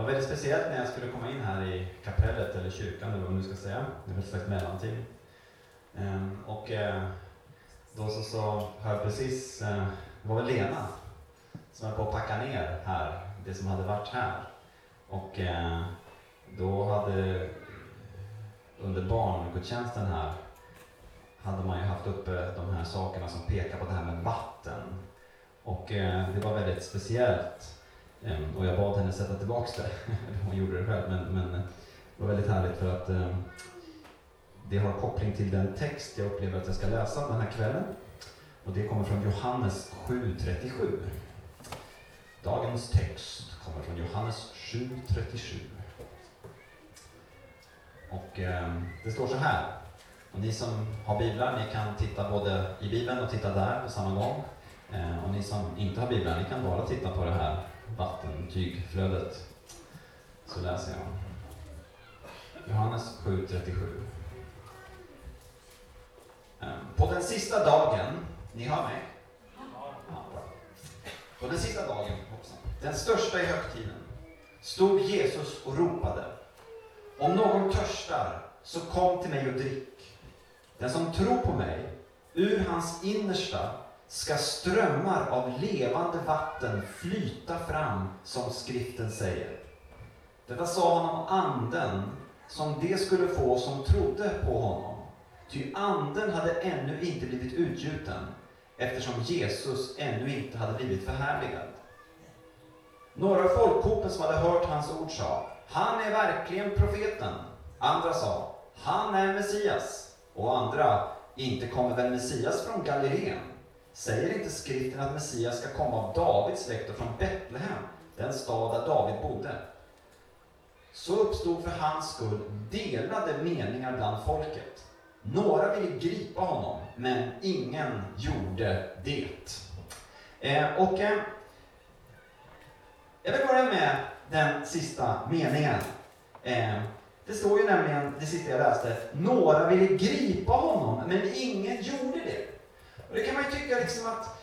var väldigt speciellt när jag skulle komma in här i kapellet, eller kyrkan, eller vad man nu ska säga. Det var ett slags mellanting. Ehm, och eh, då så, så har jag precis, eh, det var väl Lena som höll på att packa ner här, det som hade varit här. Och eh, då hade, under barngudstjänsten här, hade man ju haft uppe de här sakerna som pekar på det här med vatten. Och det var väldigt speciellt. Ehm, och jag bad henne sätta tillbaks det. Hon gjorde det själv, men, men det var väldigt härligt för att ehm, det har koppling till den text jag upplever att jag ska läsa den här kvällen. Och det kommer från Johannes 7.37. Dagens text kommer från Johannes 7.37. Och eh, det står så här. Och ni som har biblar, ni kan titta både i bibeln och titta där på samma gång. Eh, och ni som inte har biblar, ni kan bara titta på det här vattentygflödet. Så läser jag. Johannes 7.37. Ehm, på den sista dagen, ni hör mig? Ja. På den sista dagen, hoppsan, den största i högtiden, stod Jesus och ropade. Om någon törstar, så kom till mig och drick. Den som tror på mig, ur hans innersta ska strömmar av levande vatten flyta fram, som skriften säger. Detta sa han om anden, som det skulle få som trodde på honom. Ty anden hade ännu inte blivit utgjuten, eftersom Jesus ännu inte hade blivit förhärligad. Några av folkhopen som hade hört hans ord sa, han är verkligen profeten. Andra sa, han är Messias. Och andra, inte kommer väl Messias från Galileen? Säger inte skriften att Messias ska komma av Davids släkt och från Betlehem, den stad där David bodde? Så uppstod för hans skull delade meningar bland folket. Några ville gripa honom, men ingen gjorde det. Eh, och eh, Jag vill börja med den sista meningen. Eh, det står ju nämligen, det sista jag läste, några ville gripa honom, men ingen gjorde det. Och det kan man ju tycka liksom att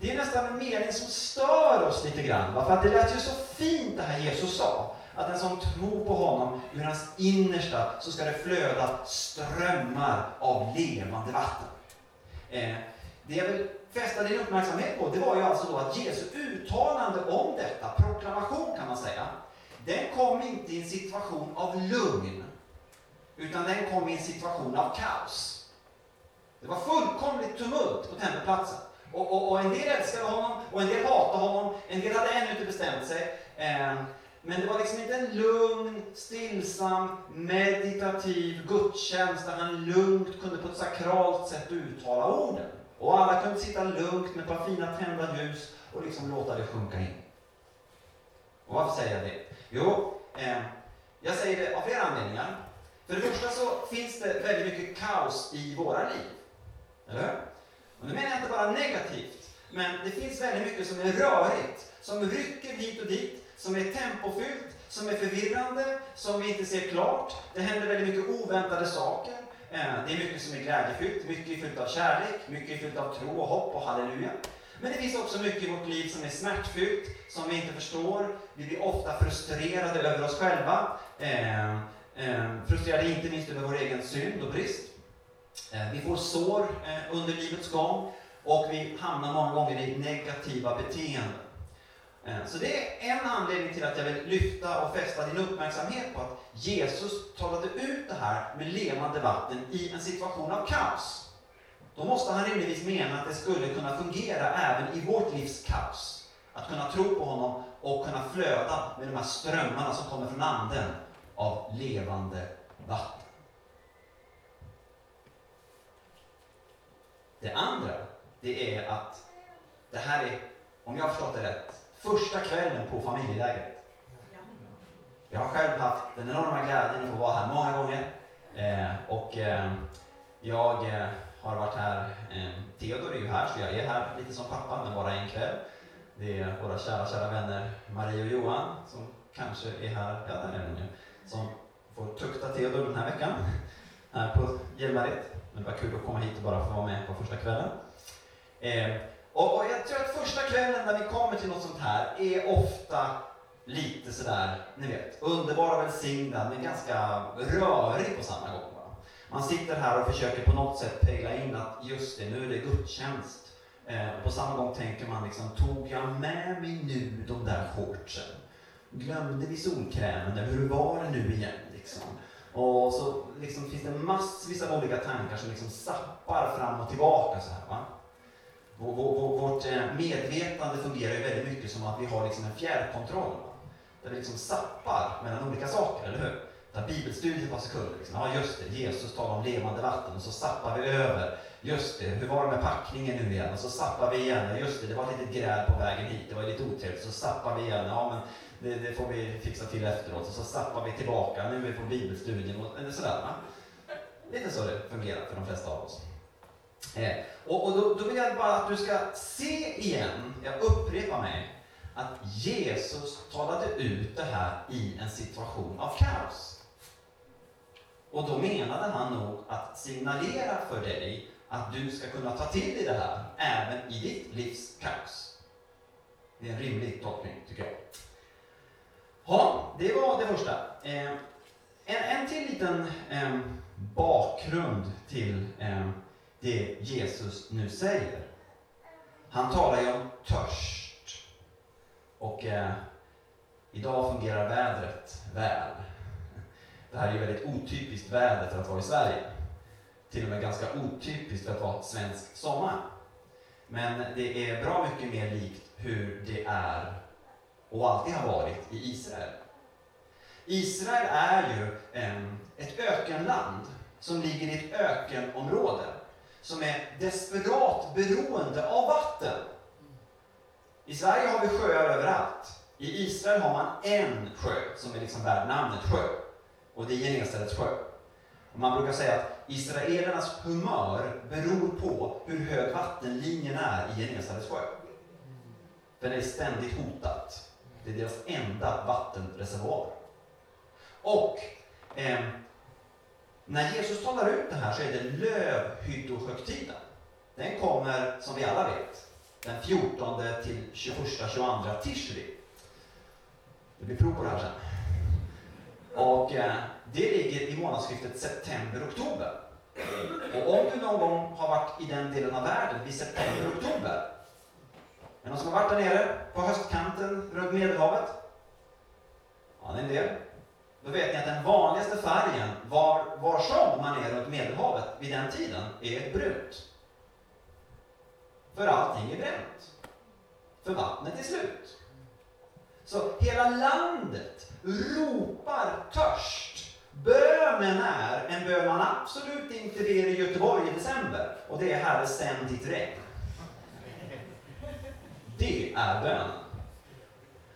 det är nästan en mening som stör oss lite grann. Va? För att det lät ju så fint det här Jesus sa. Att den som tror på honom, ur hans innersta, så ska det flöda strömmar av levande vatten. Eh, det jag vill fästa din uppmärksamhet på, det var ju alltså då att Jesu uttalande om detta, proklamation kan man säga, den kom inte i en situation av lugn, utan den kom i en situation av kaos. Det var fullkomligt tumult på tempelplatsen. Och, och, och, en del älskade honom och en del hatade honom. En del hade ännu inte bestämt sig. Eh, men det var liksom inte en lugn, stillsam, meditativ gudstjänst där han lugnt kunde på ett sakralt sätt uttala orden. Och alla kunde sitta lugnt med ett par fina tända ljus och liksom låta det sjunka in. Och varför säger jag det? Jo, eh, jag säger det av flera anledningar. För det första så finns det väldigt mycket kaos i våra liv. Eller? Och nu menar jag inte bara negativt, men det finns väldigt mycket som är rörigt, som rycker hit och dit, som är tempofyllt, som är förvirrande, som vi inte ser klart. Det händer väldigt mycket oväntade saker. Eh, det är mycket som är glädjefyllt, mycket är fyllt av kärlek, mycket är fyllt av tro och hopp och halleluja. Men det finns också mycket i vårt liv som är smärtfyllt, som vi inte förstår. Vi blir ofta frustrerade över oss själva. Eh, eh, frustrerade inte minst över vår egen synd och brist. Eh, vi får sår eh, under livets gång och vi hamnar många gånger i negativa beteenden. Eh, så det är en anledning till att jag vill lyfta och fästa din uppmärksamhet på att Jesus talade ut det här med levande vatten i en situation av kaos. Då måste han rimligtvis mena att det skulle kunna fungera även i vårt livs kaos. Att kunna tro på honom och kunna flöda med de här strömmarna som kommer från anden av levande vatten. Det andra, det är att det här är, om jag har förstått det rätt, första kvällen på familjelägret. Jag har själv haft den enorma glädjen att få vara här många gånger. Eh, och eh, jag eh, har varit här, eh, Theodor är ju här, så jag är här lite som pappa, men bara en kväll. Det är våra kära, kära vänner Marie och Johan som kanske är här, ja där är de ju, som får tukta Theodor den här veckan här på Hjälmared. Men det var kul att komma hit och bara få vara med på första kvällen. Eh, och, och, jag tror att första kvällen när vi kommer till något sånt här är ofta lite sådär, ni vet, underbar och välsignad men ganska rörig på samma gång. Va? Man sitter här och försöker på något sätt pejla in att just det, nu är det gudstjänst. Eh, på samma gång tänker man liksom, tog jag med mig nu de där shortsen? Glömde vi solkrämen eller hur var det nu igen? Liksom? Och så liksom finns det massvis av olika tankar som liksom sappar fram och tillbaka så här. Va? Vårt eh, medvetande fungerar ju väldigt mycket som att vi har liksom en fjärrkontroll. Där vi liksom sappar mellan olika saker, eller hur? Där bibelstudier på sekunder. Liksom. Ja, just det, Jesus talar om levande vatten och så sappar vi över. Just det, hur var det med packningen nu igen? Och så sappar vi igen. Just det, det var ett litet gräl på vägen hit. Det var lite otrevligt. Så sappar vi igen. Ja, men det, det, får vi fixa till efteråt. Och så zappar vi tillbaka. Nu är vi på bibelstudien. Och, eller sådär, va? Lite så det fungerar för de flesta av oss. Eh, och, och då, då, vill jag bara att du ska se igen, jag upprepar mig, att Jesus talade ut det här i en situation av kaos. Och då menade han nog att signalera för dig att du ska kunna ta till dig det här även i ditt livs kaos. Det är en rimlig tolkning, tycker jag. Ja, det var det första. Eh, en, en till liten eh, bakgrund till eh, det Jesus nu säger. Han talar ju om törst. Och eh, idag fungerar vädret väl. Det här är ju väldigt otypiskt väder för att vara i Sverige. Till och med ganska otypiskt för att vara svensk sommar. Men det är bra mycket mer likt hur det är och alltid har varit i Israel. Israel är ju ett ökenland som ligger i ett ökenområde som är desperat beroende av vatten. I Sverige har vi sjöar överallt. I Israel har man en sjö som är liksom värd namnet sjö. Och det är Genesarets sjö. Och man brukar säga att israelernas humör beror på hur hög vattenlinjen är i Genesarets sjö. För är ständigt hotat. Det är deras enda vattenreservoar. Och eh, när Jesus talar ut det här så är det lövhyttohögtiden. Den kommer, som vi alla vet, den 14 till 21-22 Tishri. Det blir prov på det här sen. Och eh, det ligger i månadsskiftet september-oktober. Och om du någon gång har varit i den delen av världen vid september-oktober, är det någon som har varit där nere på höstkanten runt Medelhavet? Ja, det är en del. Då vet ni att den vanligaste färgen var, var som man är runt Medelhavet vid den tiden är ett brunt. För allting är bränt. För vattnet är slut. Så hela landet ropar törst. Bönen är en bön man absolut inte ber i Göteborg i december. Och det är Herre, sänd ditt regn. Det är bönen.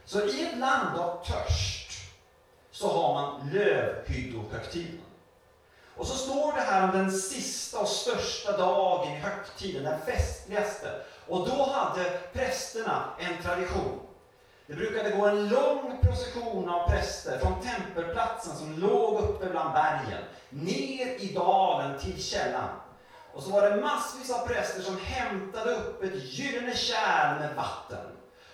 Så i ett land av törst så har man lövhyddohögtiden. Och så står det här om den sista och största dagen i högtiden, den festligaste. Och då hade prästerna en tradition. Det brukade gå en lång procession av präster från tempelplatsen som låg uppe bland bergen, ner i dalen till källan. Och så var det massvis av präster som hämtade upp ett gyllene kärl med vatten.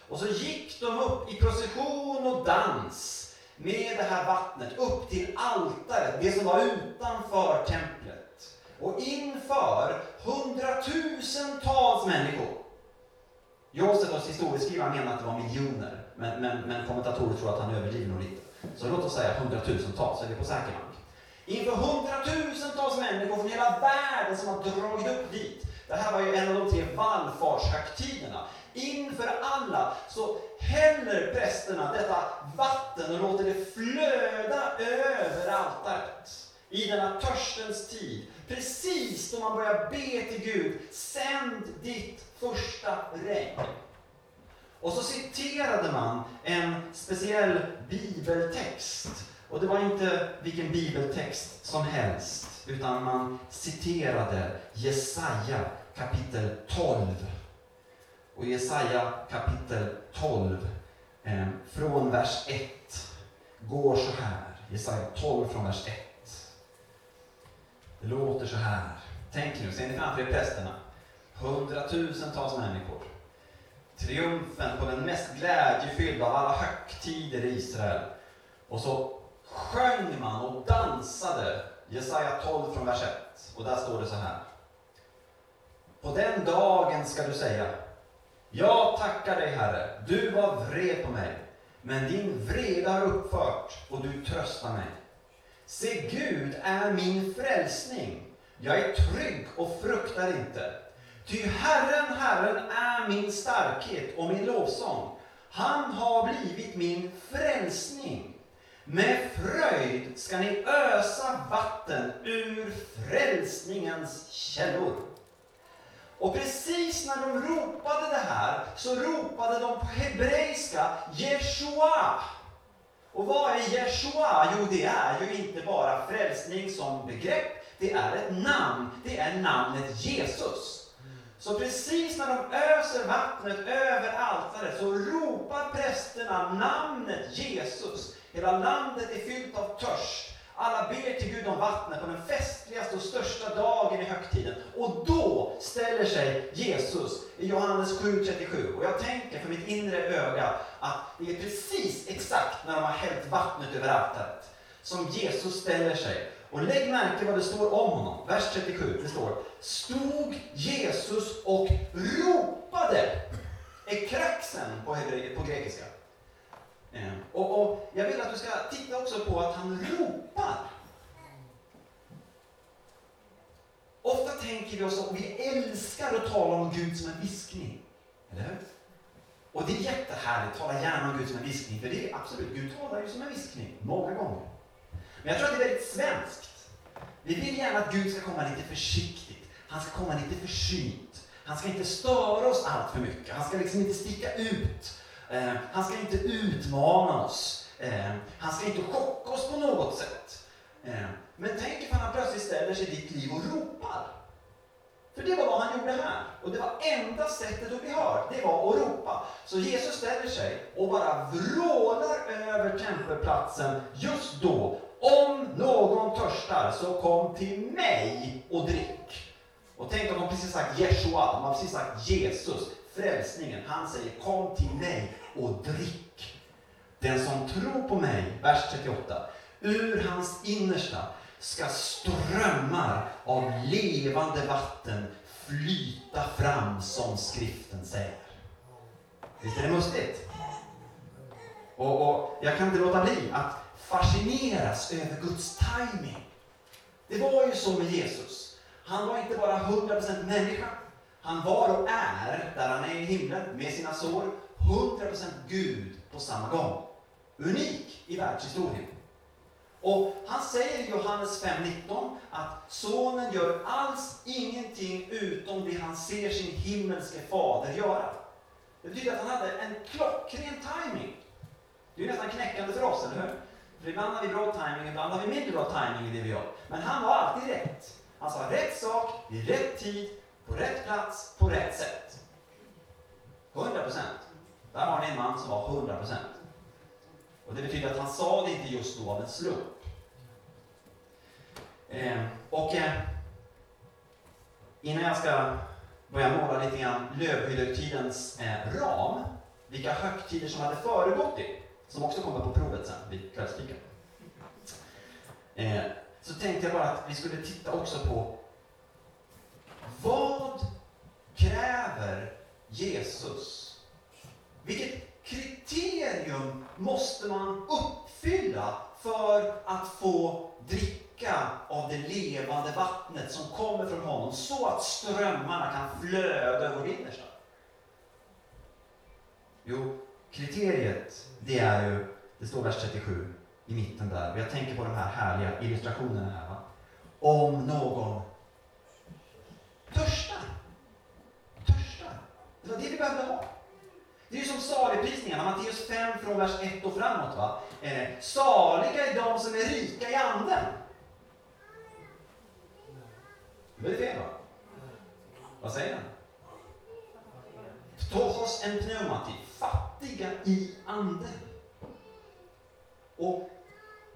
Och så gick de upp i procession och dans med det här vattnet upp till altaret, det som var utanför templet. Och inför hundratusentals människor. Josefus historieskrivare menar att det var miljoner, men, men, men kommentatorer tror att han överdriver nog lite. Så låt oss säga hundratusentals, så är vi på säker mark. Inför hundratusentals människor från hela världen som har dragit upp dit. Det här var ju en av de tre vallfartshögtiderna. Inför alla så häller prästerna detta vatten och låter det flöda över altaret. I denna törstens tid, precis då man börjar be till Gud, sänd ditt första regn. Och så citerade man en speciell bibeltext. Och det var inte vilken bibeltext som helst, utan man citerade Jesaja kapitel 12 och Jesaja kapitel 12, eh, från vers 1, går så här. Jesaja 12 från vers 1. Det låter så här. Tänk nu, ser ni framför er prästerna? Hundratusentals människor. triumfen på den mest glädjefyllda av alla högtider i Israel. Och så sjöng man och dansade. Jesaja 12 från vers 1. Och där står det så här. På den dagen ska du säga, jag tackar dig Herre, du var vred på mig, men din vrede har upphört och du tröstar mig. Se, Gud är min frälsning. Jag är trygg och fruktar inte. Ty Herren, Herren är min starkhet och min lovsång. Han har blivit min frälsning. Med fröjd ska ni ösa vatten ur frälsningens källor. Och precis när de ropade det här så ropade de på hebreiska Jeshua. Och vad är Jeshua? Jo, det är ju inte bara frälsning som begrepp, det är ett namn. Det är namnet Jesus. Så precis när de öser vattnet över altaret så ropar prästerna namnet Jesus. Hela landet är fyllt av törst. Alla ber till Gud om vattnet på den festligaste och största dagen i högtiden. Och då ställer sig Jesus i Johannes 7.37. Och jag tänker för mitt inre öga att det är precis exakt när de har hällt vattnet över altaret som Jesus ställer sig. Och lägg märke vad det står om honom. Vers 37. Det står Stod Jesus och ropade. Är kraxen på, på grekiska. Ehm, och, och, jag vill att du ska titta också på att han ropar. Ofta tänker vi oss att vi älskar att tala om Gud som en viskning. Eller hur? Och det är jättehärligt, tala gärna om Gud som en viskning, för det är absolut, Gud talar ju som en viskning, många gånger. Men jag tror att det är väldigt svenskt. Vi vill gärna att Gud ska komma lite försiktigt, han ska komma lite försynt. Han ska inte störa oss allt för mycket, han ska liksom inte sticka ut. Eh, han ska inte utmana oss. Eh, han ska inte chocka oss på något sätt. Eh, men tänk ifall han plötsligt ställer sig i ditt liv och ropar. För det var vad han gjorde här. Och det var enda sättet att bli hörd, det var att ropa. Så Jesus ställer sig och bara vrålar över tempelplatsen just då. Om någon törstar, så kom till mig och drick. Och tänk om de precis sagt Jeshua, de har precis sagt Jesus, frälsningen. Han säger kom till mig och drick. Den som tror på mig, vers 38, ur hans innersta ska strömmar av levande vatten flyta fram som skriften säger. Visst är det mustigt? Och, och, jag kan inte låta bli att fascineras över Guds timing. Det var ju så med Jesus. Han var inte bara 100% människa. Han var och är, där han är i himlen, med sina sår, 100% Gud på samma gång. Unik i världshistorien. Och han säger i Johannes 5.19 att sonen gör alls ingenting utom det han ser sin himmelske fader göra. Det betyder att han hade en klockren timing. Det är nästan knäckande för oss, eller hur? För ibland har vi bra timing, ibland har vi mindre bra timing i det vi gör. Men han var alltid rätt. Han sa rätt sak, vid rätt tid, på rätt plats, på rätt sätt. 100 procent. Där har ni en man som var 100 procent. Och det betyder att han sa det inte just då av en slump. Eh, och eh, innan jag ska börja måla lite grann Lövhöjdhögtidens eh, ram, vilka högtider som hade föregått det, som också kommer på provet sen vid kvällsfikat. Eh, så tänkte jag bara att vi skulle titta också på vad kräver Jesus vilket kriterium måste man uppfylla för att få dricka av det levande vattnet som kommer från honom så att strömmarna kan flöda över vårt innersta? Jo, kriteriet det är ju, det står vers 37 i mitten där, och jag tänker på de här härliga illustrationerna här. Va? Om någon törstar. Törstar. Det var det vi behövde ha. Det är ju som saligprisningarna, Matteus 5 från vers 1 och framåt. Va? Eh, saliga är de som är rika i anden. Det är fel va? Vad säger den? Tohos en pneumati, fattiga i anden. Och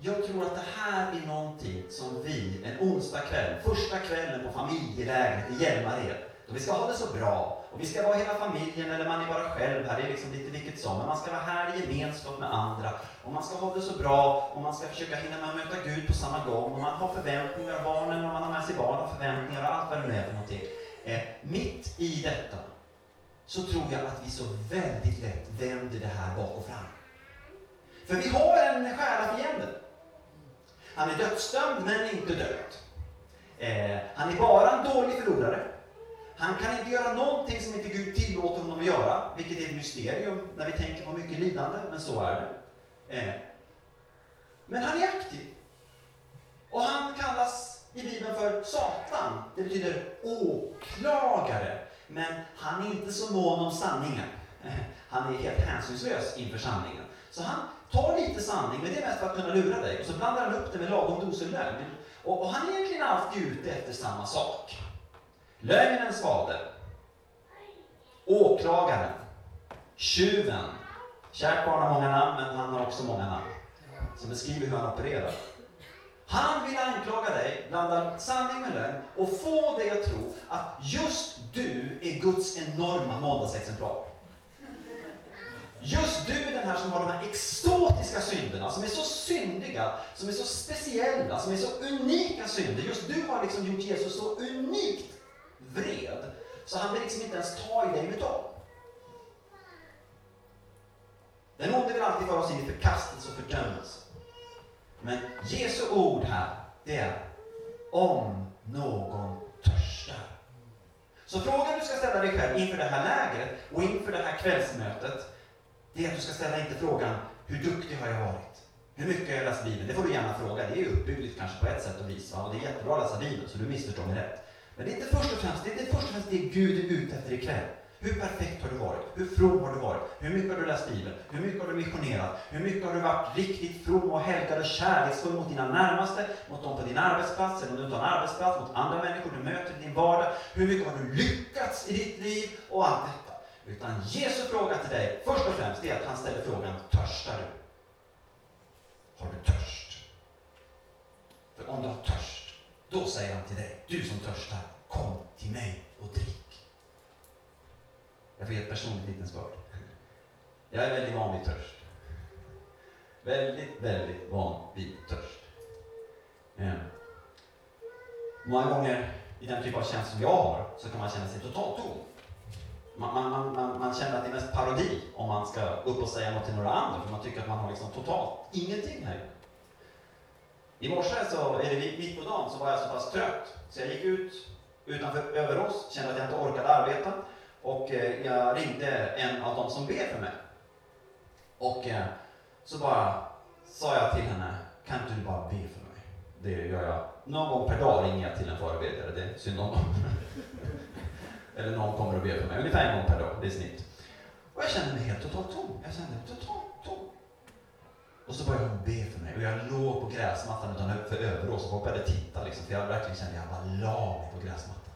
jag tror att det här är någonting som vi en onsdag kväll, första kvällen på familjelägret i Hjälmared, då vi ska ha det så bra Och vi ska vara hela familjen, eller man är bara själv här, det är liksom lite vilket som. Men man ska vara här i gemenskap med andra. Och man ska ha det så bra, och man ska försöka hinna med att möta Gud på samma gång. Och man har förväntningar, barnen, och man har med sig barn, och förväntningar och allt vad det nu är för någonting. Eh, mitt i detta så tror jag att vi så väldigt lätt vänder det här bak och fram. För vi har en själafiende. Han är dödsdömd, men inte död. Eh, han är bara en dålig förlorare. Han kan inte göra någonting som inte Gud tillåter honom att göra, vilket är ett mysterium när vi tänker på mycket lidande, men så är det. Eh, men han är aktiv. Och han kallas i Bibeln för Satan. Det betyder åklagare. Men han är inte så mån om sanningen. Han är helt hänsynslös inför sanningen. Så han tar lite sanning, men det är mest för att kunna lura dig. Och så blandar han upp det med lagom doser lögn. Och, och han är egentligen alltid ute efter samma sak. Lögnens fader. Åklagaren. Tjuven. Kärt barn har många namn, men han har också många namn. Som beskriver hur han opererar. Han vill anklaga dig, blanda sanning med lögn och få dig att tro att just du är Guds enorma måndagsexemplar. Just du är den här som har de här exotiska synderna, som är så syndiga, som är så speciella, som är så unika synder. Just du har liksom gjort Jesus så unikt vred, så han vill liksom inte ens ta i dig med dem. Den onde vill alltid föra oss in i förkastelse och fördömelse. Men Jesu ord här, det är om någon törstar. Så frågan du ska ställa dig själv inför det här lägret och inför det här kvällsmötet, det är att du ska ställa inte frågan hur duktig har jag varit? Hur mycket har jag läst Bibeln? Det får du gärna fråga. Det är ju uppbyggligt kanske på ett sätt och vis. Och det är jättebra att läsa Bibeln, så du missförstår mig rätt. Men det är inte först och främst det, är inte först och främst det Gud är ute efter ikväll. Hur perfekt har du varit? Hur from har du varit? Hur mycket har du läst Bibeln? Hur mycket har du missionerat? Hur mycket har du varit riktigt from och helgad och kärleksfull mot dina närmaste, mot dem på din arbetsplats, eller om du inte har en arbetsplats, mot andra människor du möter i din vardag? Hur mycket har du lyckats i ditt liv? Och allt detta. Utan Jesu fråga till dig, först och främst, är att han ställer frågan, törstar du? Har du törst? För om du har törst, då säger han till dig, du som törstar, kom till mig och drick. Jag får ge ett personligt vittnesbörd. Jag är väldigt van vid törst. Väldigt, väldigt van vid törst. Mm. Många gånger i den typ av tjänst som jag har så kan man känna sig totalt tom. Man, man, man, man, känner att det är mest parodi om man ska upp och säga något till några andra, för man tycker att man har liksom totalt ingenting här I morse, så, eller mitt på dagen, så var jag så pass trött så jag gick ut utanför Överås, kände att jag inte orkade arbeta. Och eh, jag ringde en av de som ber för mig. Och eh, så bara sa jag till henne, kan inte du bara be för mig? Det gör jag. Någon gång per dag ringer jag till en förebedjare, det är synd om dem. Eller någon kommer och ber för mig, ungefär en gång per dag, det är snitt. Och jag kände mig helt totalt tom. Jag kände mig totalt tom. Och så började hon be för mig och jag låg på gräsmattan utanför Överås och folk började titta liksom, för jag verkligen kände att jag bara la mig på gräsmattan.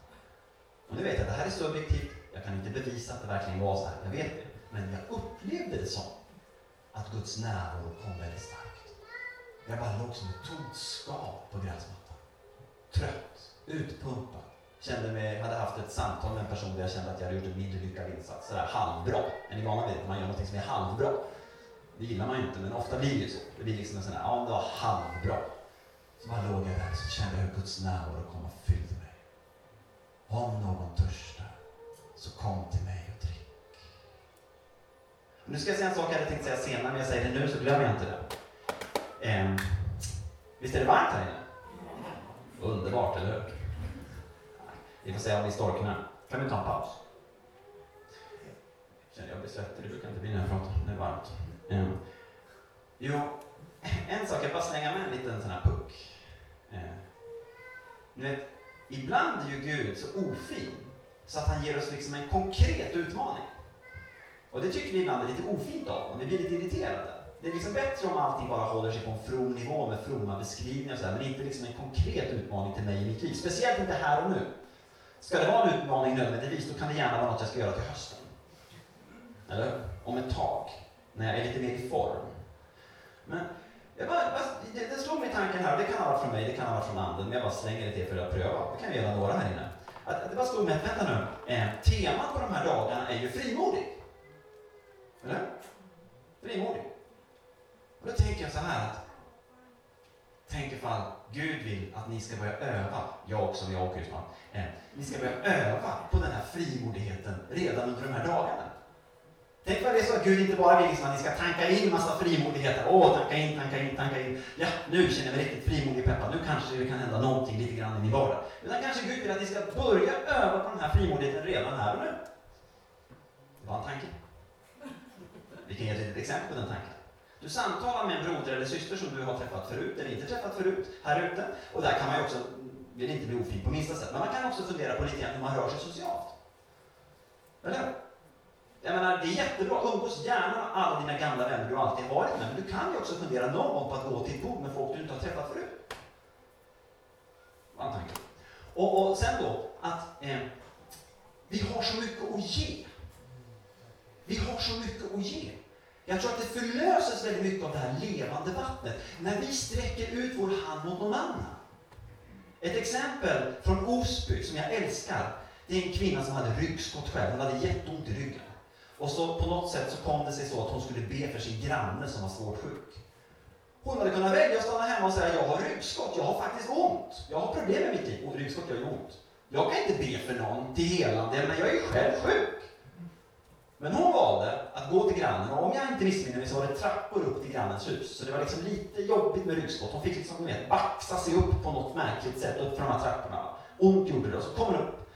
Och nu vet jag, det här är subjektivt, jag kan inte bevisa att det verkligen var så här, jag vet det. Men jag upplevde det som att Guds närvaro kom väldigt starkt. Jag bara låg som ett tomt skal på gräsmattan. Trött, utpumpad. Kände mig, hade haft ett samtal med en person där jag kände att jag hade gjort en mindre lyckad insats. Sådär halvbra. Är ni vana vid det? Man gör något som är halvbra. Det gillar man ju inte, men ofta blir det så. Det blir liksom en sån här, ja det var halvbra. Så bara låg jag där så kände jag hur Guds närvaro kom och fyllde mig. Om någon törst så kom till mig och drick. Nu ska jag säga en sak jag hade tänkt säga senare, men jag säger det nu så glömmer jag inte det. Eh, visst är det varmt här inne? Underbart, eller hur? Vi får se om vi storknar. Kan vi ta en paus? Känner jag blir svettig, det brukar inte bli när jag pratar. Det är varmt. Eh, jo, en sak, jag bara slänga med en liten sån här puck. Eh, du vet, ibland är ju Gud så ofin så att han ger oss liksom en konkret utmaning. Och det tycker vi ibland är lite ofint av honom, vi blir lite irriterade. Det är liksom bättre om allting bara håller sig på en from nivå med fromma beskrivningar och sådär, men inte liksom en konkret utmaning till mig i mitt liv. Speciellt inte här och nu. Ska det vara en utmaning nödvändigtvis, då kan det gärna vara något jag ska göra till hösten. Eller om ett tag, när jag är lite mer i form. Men jag bara, det, det slog mig tanken här, och det kan ha varit från mig, det kan ha varit från anden, men jag bara slänger det till för att pröva. Det kan ju gälla några här inne att det bara stod med att, vänta nu, eh, temat på de här dagarna är ju frimodig. Eller? Frimodig. Och då tänker jag så här att, tänk ifall Gud vill att ni ska börja öva, jag också, jag åker eh, ni ska börja öva på den här frimodigheten redan under de här dagarna. Tänk vad det är så att Gud inte bara vill liksom att ni ska tanka in massa frimodigheter. Åh, tanka in, tanka in, tanka in. Ja, nu känner jag mig riktigt frimodig peppad. Nu kanske det kan hända någonting lite grann i min vardag. Utan kanske Gud vill att ni ska börja öva på den här frimodigheten redan här och nu. Det var en tanke. Vi kan ge ett litet exempel på den tanken. Du samtalar med en broder eller syster som du har träffat förut, eller inte träffat förut, här ute. Och där kan man ju också, vill inte bli ofin på minsta sätt, men man kan också fundera på lite grann hur man rör sig socialt. Eller hur? Jag menar, det är jättebra, umgås gärna med alla dina gamla vänner du alltid har varit med, men du kan ju också fundera någon gång på att gå till ett bord med folk du inte har träffat förut. Var Och, och sen då, att eh, vi har så mycket att ge. Vi har så mycket att ge. Jag tror att det förlöses väldigt mycket av det här levande vattnet när vi sträcker ut vår hand mot någon annan. Ett exempel från Osby som jag älskar, det är en kvinna som hade ryggskott själv. Hon hade jätteont i ryggen. Och så på något sätt så kom det sig så att hon skulle be för sin granne som var svårt sjuk. Hon hade kunnat välja att stanna hemma och säga, jag har ryggskott, jag har faktiskt ont. Jag har problem med mitt liv. Och ryggskott gör ju ont. Jag kan inte be för någon till helande, men jag är ju själv sjuk. Men hon valde att gå till grannen, och om jag inte missminner mig så var det trappor upp till grannens hus. Så det var liksom lite jobbigt med ryggskott. Hon fick liksom, vet, baxa sig upp på något märkligt sätt upp för de här trapporna. Ont gjorde det, och så kom hon upp.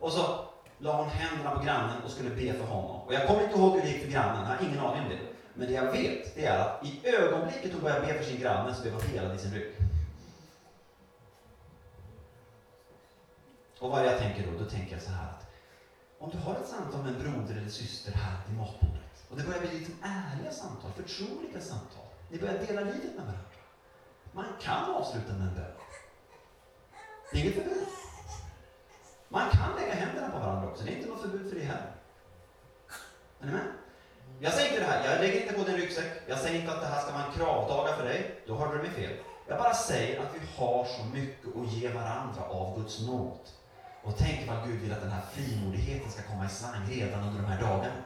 Och så la hon händerna på grannen och skulle be för honom. Och jag kommer inte ihåg hur det gick för grannen, jag har ingen aning om det. Men det jag vet, det är att i ögonblicket hon började be för sin granne så blev hon helad i sin rygg. Och vad jag tänker då? Då tänker jag så här att om du har ett samtal med en broder eller syster här vid matbordet och det börjar bli liksom ärliga samtal, förtroliga samtal. Ni börjar dela livet med varandra. Man kan avsluta med en bön. Det är inget förbud. Man kan lägga händerna på varandra också, det är inte något förbud för det här. Är ni med? Jag säger inte det här, jag lägger inte på din ryggsäck, jag säger inte att det här ska vara en kravdagar för dig, då har du mig fel. Jag bara säger att vi har så mycket att ge varandra av Guds nåd. Och tänk vad Gud vill att den här frimodigheten ska komma i slang redan under de här dagarna.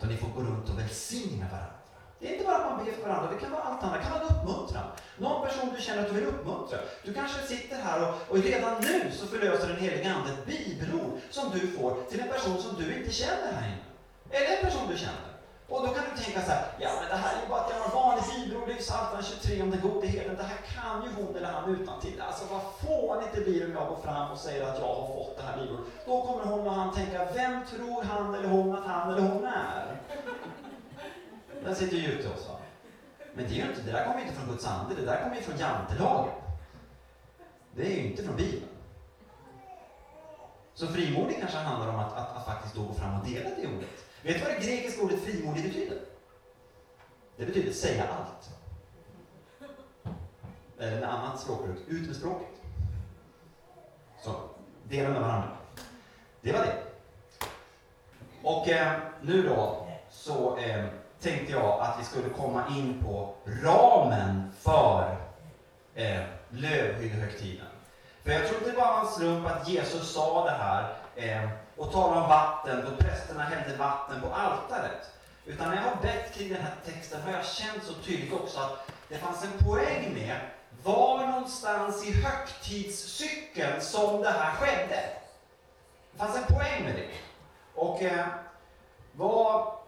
Då ni får gå runt och välsigna varandra. Det är inte bara att man ber för varandra, det kan vara allt annat. Det kan vara en uppmuntran. Någon person du känner att du vill uppmuntra. Du kanske sitter här och, och redan nu så förlöser den helige Ande ett bibelord som du får till en person som du inte känner här inne. Eller en person du känner. Och då kan du tänka så här, ja men det här är ju bara ett gammalt vanligt bibelord, det är ju Psaltaren 23 om den gode herden. Det här kan ju hon eller han utan till. Alltså vad fånigt det blir om jag går fram och säger att jag har fått det här bibelordet. Då kommer hon och han tänka, vem tror han eller hon att han eller hon är? Den sitter ju ute hos Men det, är ju inte, det där kommer ju inte från Guds ande, det där kommer ju från jantelagen. Det är ju inte från Bibeln. Så frimodig kanske handlar om att, att, att faktiskt då gå fram och dela det ordet. Vet du vad det grekiska ordet frimodig betyder? Det betyder säga allt. Eller med annat språkbruk, ut med språket. Så, dela med varandra. Det var det. Och eh, nu då, så eh, tänkte jag att vi skulle komma in på ramen för eh, lövhyddehögtiden. För jag tror inte det var en slump att Jesus sa det här eh, och talade om vatten då prästerna hällde vatten på altaret. Utan när jag har bett kring den här texten har jag känt så tydligt också att det fanns en poäng med var någonstans i högtidscykeln som det här skedde. Det fanns en poäng med det. Och eh, vad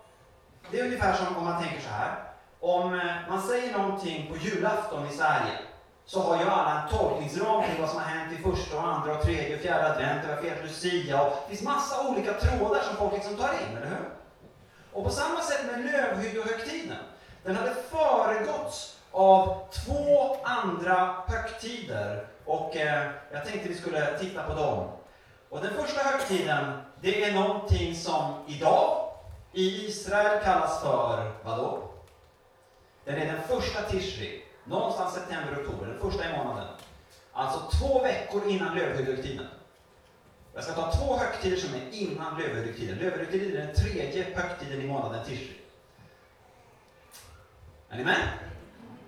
det är ungefär som om man tänker så här. Om eh, man säger någonting på julafton i Sverige så har ju alla en tolkningsram till vad som har hänt i första, och andra, och tredje och fjärde advent, och firat Lucia och det finns massa olika trådar som folk liksom tar in, eller hur? Och på samma sätt med lövhyddohögtiden. Den hade föregåtts av två andra högtider och eh, jag tänkte vi skulle titta på dem. Och den första högtiden, det är någonting som idag i Israel kallas för vadå? Den är den första Tishri, någonstans september, oktober, den första i månaden. Alltså två veckor innan lövhögtiden. Jag ska ta två högtider som är innan lövhögtiden. Lövhögtiden är den tredje högtiden i månaden Tishri. Är ni med?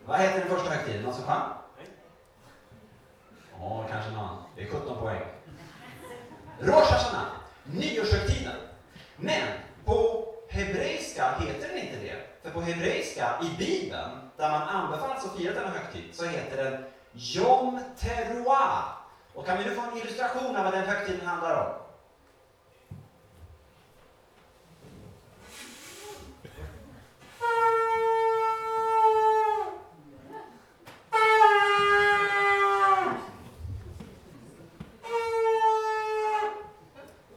Vad heter den första högtiden? Någon som kan? Ja, kanske någon. Det är 17 poäng. Rosh Hashanah, nyårshögtiden. Men på hebreiska heter den inte det. För på hebreiska i Bibeln, där man anbefalls att fira denna högtid, så heter den Yom Teruah. Och kan vi nu få en illustration av vad den högtiden handlar om?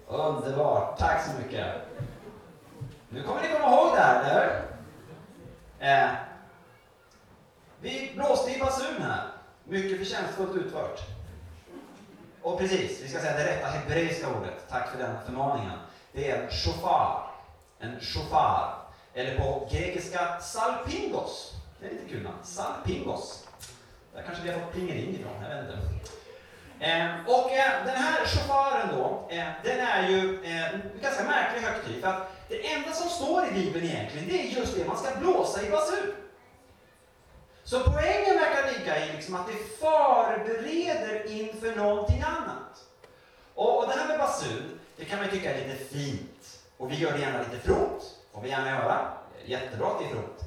Underbart, tack så mycket. Nu kommer ni komma ihåg det här, eller hur? Eh, vi blåste i basun här. Mycket förtjänstfullt utfört. Och precis, vi ska säga det rätta hebreiska ordet. Tack för den förmaningen. Det är shofar. En shofar. Eller på grekiska salpingos. Det är lite kul namn. Salpingos. Där kanske vi har fått plingering ifrån, jag vet inte. Eh, och eh, den här chauffören då, eh, den är ju eh, en ganska märklig högtid. För att det enda som står i Bibeln egentligen, det är just det man ska blåsa i basun. Så poängen verkar ligga i liksom att det förbereder inför någonting annat. Och, och det här med basun, det kan man tycka är lite fint. Och vi gör det gärna lite fromt, får vi gärna göra. Jättebra att det är fromt.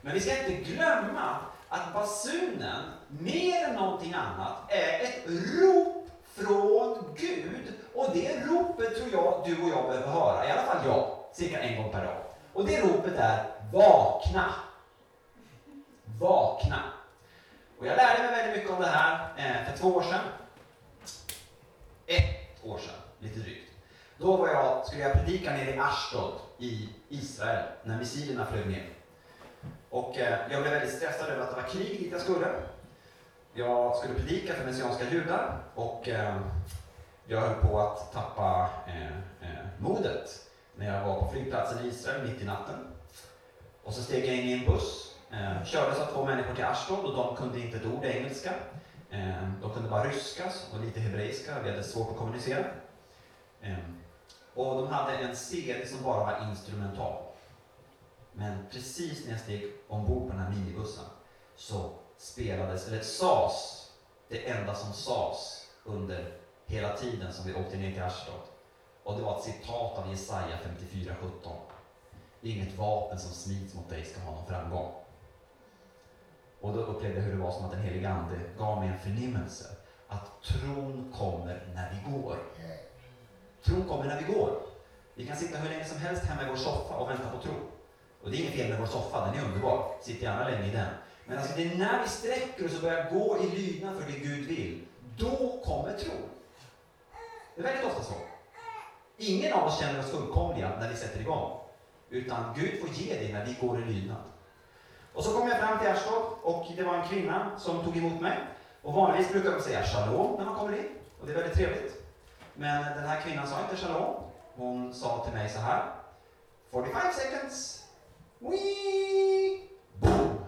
Men vi ska inte glömma att basunen, mer än någonting annat, är ett rop från Gud. Och det ropet tror jag du och jag behöver höra, i alla fall jag, cirka en gång per dag. Och det ropet är Vakna! Vakna! Och jag lärde mig väldigt mycket om det här eh, för två år sedan. Ett år sedan, lite drygt. Då var jag, skulle jag predika nere i Ashdod i Israel, när missilerna flög ner. Och eh, jag blev väldigt stressad över att det var krig dit jag skulle. Jag skulle predika för messianska judar och eh, jag höll på att tappa eh, eh, modet när jag var på flygplatsen i Israel mitt i natten. Och så steg jag in i en buss, eh, kördes av två människor till Ashdod och de kunde inte ett ord engelska. Eh, de kunde bara ryska och lite hebreiska, vi hade svårt att kommunicera. Eh, och de hade en CD som bara var instrumental. Men precis när jag steg ombord på den här minibussen så spelades, eller sades, det enda som sades under hela tiden som vi åkte ner till Ashdod. Och det var ett citat av Jesaja 54.17. Inget vapen som smids mot dig ska ha någon framgång. Och då upplevde jag hur det var som att den helige Ande gav mig en förnimmelse att tron kommer när vi går. Tron kommer när vi går. Vi kan sitta hur länge som helst hemma i vår soffa och vänta på tro. Och det är inget fel med vår soffa, den är underbar. Sitt gärna länge i den. Men alltså det är när vi sträcker oss och börjar gå i lydnad för det Gud vill, då kommer tron. Det är väldigt ofta så. Ingen av oss känner oss fullkomliga när vi sätter igång. Utan Gud får ge det när vi går i lydnad. Och så kom jag fram till Ashdod och det var en kvinna som tog emot mig. Och vanligtvis brukar man säga shalom när man kommer in. Och det är väldigt trevligt. Men den här kvinnan sa inte shalom. Hon sa till mig så här. 45 seconds. Wee! Boom!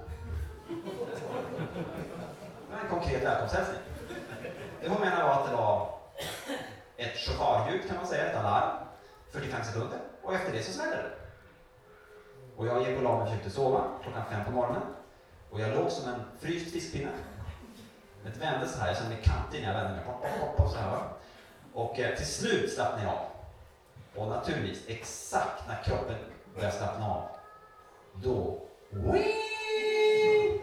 Det var en konkret välkomsthälsning. Det hon menade var att det var ett shofarljud, kan man säga, ett alarm, 45 sekunder. Och efter det så smällde det. Och jag gick och la mig och försökte sova klockan fem på morgonen. Och jag låg som en fryst fiskpinne. Det vände så här, jag kände mig kantig när jag vände mig. Pop, pop, pop, så här. Och eh, till slut slappnade jag av. Och naturligtvis, exakt när kroppen började slappna av, då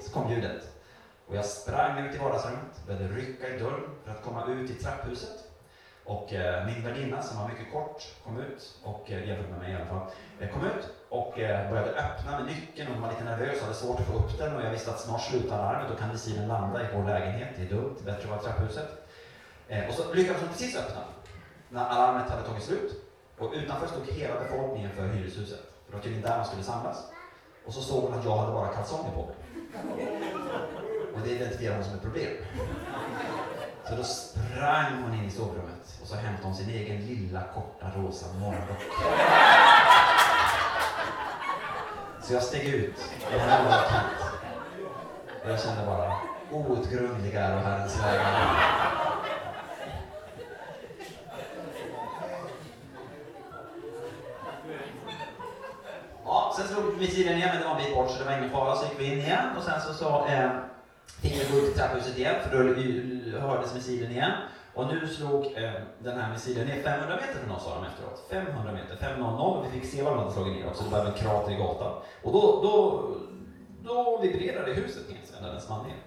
så kom ljudet. Och jag sprang ut i vardagsrummet, började rycka i dörren för att komma ut i trapphuset. Och eh, min värdinna som var mycket kort kom ut, och eh, jämfört med mig i alla fall, eh, kom ut och eh, började öppna med nyckeln. Hon var lite nervös och hade svårt att få upp den och jag visste att snart slutar larmet, då kan missilen landa i vår lägenhet. Det är dumt, bättre att vara i trapphuset. Eh, och så lyckades hon precis öppna när alarmet hade tagit slut. Och utanför stod hela befolkningen för hyreshuset. För det var tydligen där man skulle samlas. Och så såg hon att jag hade bara kalsonger på mig. Och det identifierade hon som ett problem. Så då sprang hon in i sovrummet och så hämtade hon sin egen lilla korta rosa morgonrock. Så jag steg ut i den här. Och jag kände bara, outgrundliga är Herrens vägar. Ja, sen slog missilen igen, men det var en bit bort så det var ingen fara. Så gick vi in igen och sen så, så eh, fick vi gå ut till trapphuset igen för då hördes missilen igen. Och nu slog eh, den här missilen ner 500 meter från oss, sa de efteråt. 500 meter, 500. Och vi fick se vad de hade slagit ner också. Det var en krater i gatan. Och då, då, då vibrerade huset ner, när den small ner.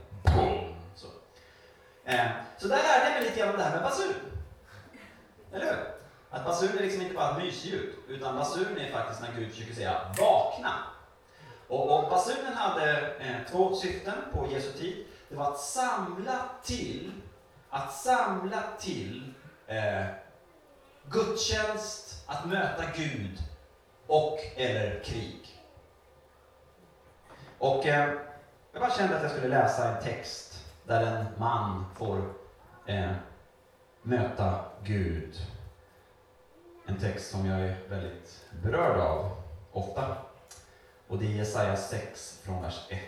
Så. Eh, så där lärde jag mig lite grann om det här med basun. Eller hur? Att basun är liksom inte bara ett mysljud, utan basun är faktiskt när Gud försöker säga vakna. Och, och basunen hade eh, två syften på Jesu tid. Det var att samla till, att samla till eh, gudstjänst, att möta Gud och eller krig. Och eh, jag bara kände att jag skulle läsa en text där en man får eh, möta Gud. En text som jag är väldigt berörd av, ofta. Och det är Jesaja 6 från vers 1.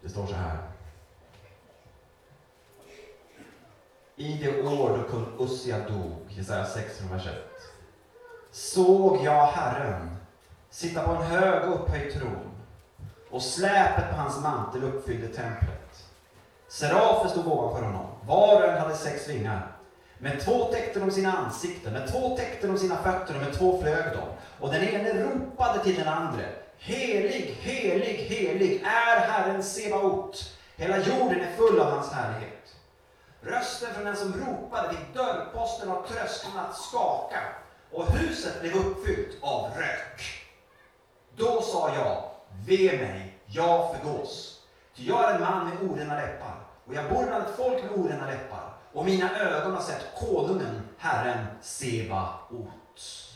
Det står så här. I det år då kung Ussia dog, Jesaja 6 från vers 1, såg jag Herren sitta på en hög upphöjd tron och släpet på hans mantel uppfyllde templet. Serafer stod ovanför honom, var och en hade sex vingar. Med två täckte de sina ansikten, med två täckte de sina fötter och med två flög de. Och den ene ropade till den andre. Helig, helig, helig är Herren Sebaot. Hela jorden är full av hans härlighet. Rösten från den som ropade vid dörrposten av tröskeln att skaka och huset blev uppfyllt av rök. Då sa jag, ve mig, jag förgås. Ty jag är en man med orena läppar och jag bor bland ett folk med orena läppar och mina ögon har sett konungen, Herren Sebaot.